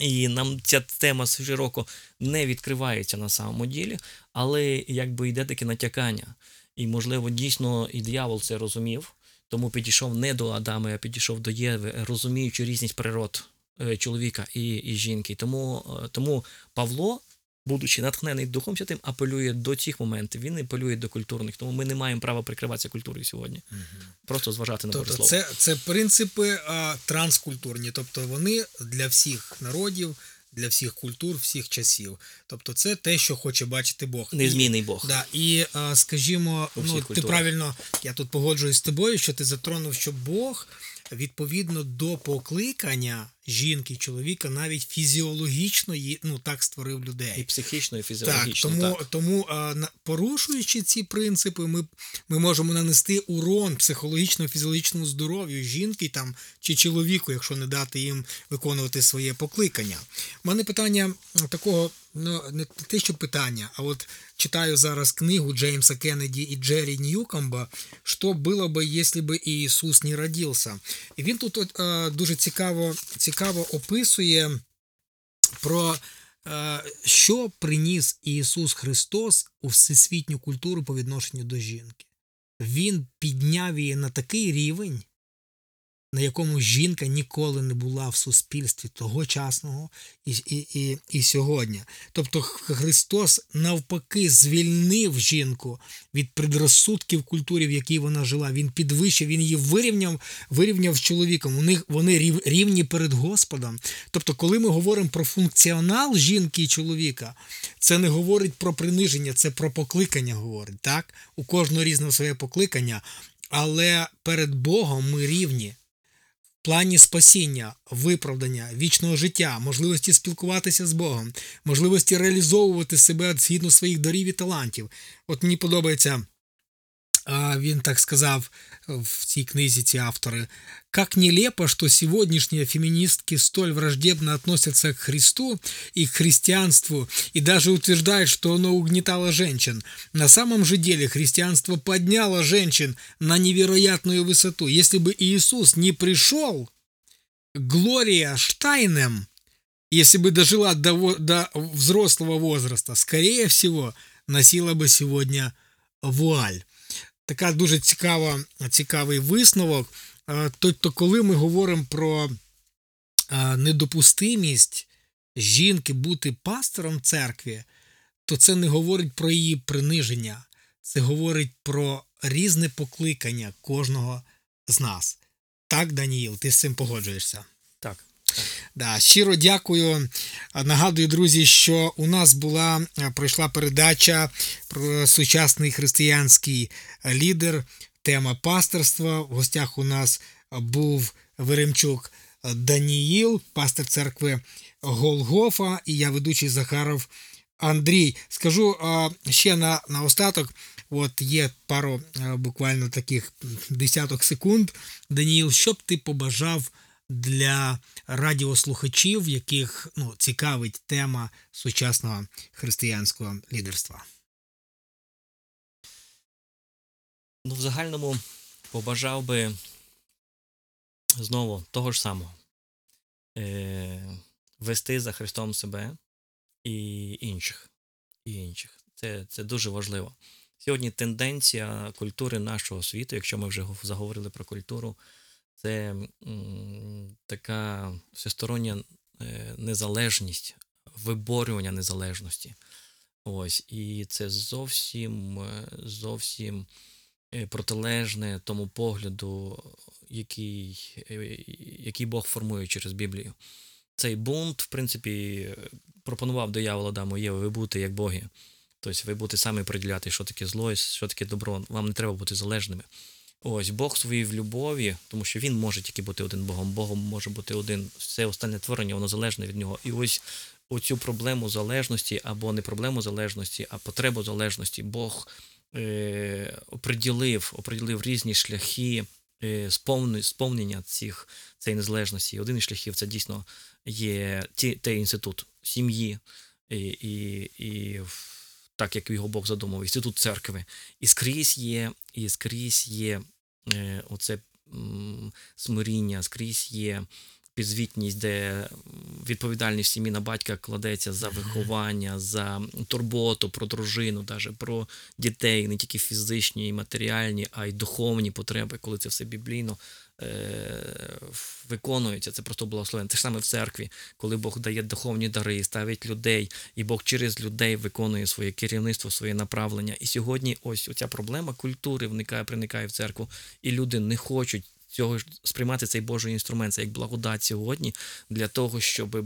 І нам ця тема широко не відкривається на самому ділі, але якби йде таке натякання. І, можливо, дійсно і диявол це розумів, тому підійшов не до Адама, а підійшов до Єви, розуміючи різність природ е, чоловіка і і жінки. Тому е, тому Павло, будучи натхнений Духом Святим, апелює до цих моментів. Він апелює до культурних. Тому ми не маємо права прикриватися культурою сьогодні. Угу. Просто зважати на тобто Це це принципи а, транскультурні, тобто вони для всіх народів для всіх культур, всіх часів. Тобто, це те, що хоче бачити Бог. Незмінний Бог. Да, І скажімо, ну ти правильно, я тут погоджуюсь з тобою, що ти затронув, що Бог відповідно до покликання жінки, чоловіка, навіть фізіологічно ну так створив людей. І психічно, і фізіологічно. Так, Тому, так. тому порушуючи ці принципи, ми ми можемо нанести урон психологічно фізіологічному здоров'ю жінки там чи чоловіку, якщо не дати їм виконувати своє покликання. У мене питання такого ну, не те, що питання, а от читаю зараз книгу Джеймса Кеннеді і Джері Ньюкомба «Що було би, якщо б Ісус не родився». І він тут от, е, дуже цікаво, цікаво описує про. Е, що приніс Ісус Христос у всесвітню культуру по відношенню до жінки? Він підняв її на такий рівень, на якому жінка ніколи не була в суспільстві тогочасного і і, і, і сьогодні. Тобто Христос навпаки звільнив жінку від предрозсудків культури, в якій вона жила. Він підвищив, він її вирівняв вирівняв з чоловіком. У них вони рівні перед Господом. Тобто, коли ми говоримо про функціонал жінки і чоловіка, це не говорить про приниження, це про покликання говорить. так? У кожного різне своє покликання. Але перед Богом ми рівні плані спасіння, виправдання, вічного життя, можливості спілкуватися з Богом, можливості реалізовувати себе згідно своїх дарів і талантів. От мені подобається він так сказав в цій книзі ці автори, как нелепо, что сегодняшние феминистки столь враждебно относятся к Христу и к христианству и даже утверждают, что оно угнетало женщин. На самом же деле христианство подняло женщин на невероятную высоту. Если бы Иисус не пришел, Глория Штайнем, если бы дожила до, до взрослого возраста, скорее всего, носила бы сегодня вуаль. Така дуже цікава, цікавий висновок. Тобто, коли ми говоримо про недопустимість жінки бути пастором церкви, то це не говорить про її приниження, це говорить про різне покликання кожного з нас. Так, Даніїл, ти з цим погоджуєшся? Так. Да, Щиро дякую. Нагадую, друзі, що у нас була пройшла передача про сучасний християнський лідер, тема пасторства. В гостях у нас був Веремчук Даніїл, пастор церкви Голгофа, і я ведучий Захаров Андрій. Скажу ще на, на остаток. От є пару буквально таких десяток секунд. Даніїл, що б ти побажав для радіослухачів, яких ну, цікавить тема сучасного християнського лідерства? Ну, в загальному побажав би знову того ж самого. Е, вести за Христом себе і інших. І інших. Це, це дуже важливо. Сьогодні тенденція культури нашого світу, якщо ми вже заговорили про культуру, це така всестороння е, незалежність, виборювання незалежності. Ось, і це зовсім, е, зовсім е, протилежне тому погляду, який, який Бог формує через Біблію. Цей бунт, в принципі, пропонував диявол Адаму і Єві, ви будете як боги. Тобто ви будете самі приділяти, що таке зло, що таке добро. Вам не треба бути залежними. Ось Бог своїй в любові, тому що він може тільки бути один Богом. Богом може бути один. Все остальне творення, воно залежне від нього. І ось оцю проблему залежності, або не проблему залежності, а потребу залежності, Бог е, оприділив, оприділив різні шляхи е, сповнення цих, цієї незалежності. Один із шляхів це дійсно є ті, той інститут сім'ї, і, і, і так як його Бог задумав, інститут церкви. І скрізь є, і скрізь є е, оце м, смиріння, скрізь є підзвітність, де відповідальність сім'ї на батька кладеться за виховання, за турботу про дружину, даже про дітей, не тільки фізичні і матеріальні, а й духовні потреби, коли це все біблійно е, виконується. Це просто благословення. Те ж саме в церкві, коли Бог дає духовні дари, ставить людей, і Бог через людей виконує своє керівництво, своє направлення. І сьогодні ось оця проблема культури вникає, проникає в церкву, і люди не хочуть. Цього сприймати цей Божий інструмент, це як благодать сьогодні для того, щоб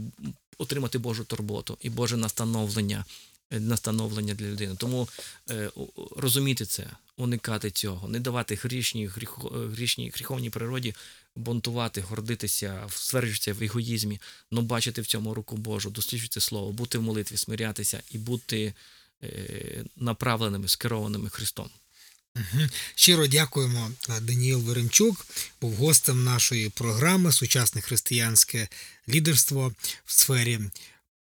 отримати Божу турботу і Боже настановлення, настановлення для людини. Тому е, розуміти це, уникати цього, не давати грішній, гріхо, е, грішній гріховній природі бунтувати, гордитися, стверджуватися в егоїзмі, але бачити в цьому руку Божу, досліджувати слово, бути в молитві, смирятися і бути е, направленими, скерованими Христом. Мгм. Щиро дякуємо. А, Даніїл Веремчук був гостем нашої програми Сучасне християнське лідерство в сфері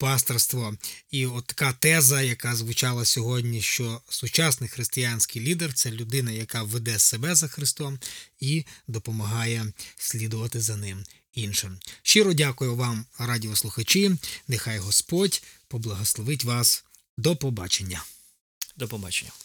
пасторства. І от така теза, яка звучала сьогодні, що сучасний християнський лідер це людина, яка веде себе за Христом і допомагає слідувати за ним іншим. Щиро дякую вам, радіослухачі. Нехай Господь поблагословить вас. До побачення. До побачення.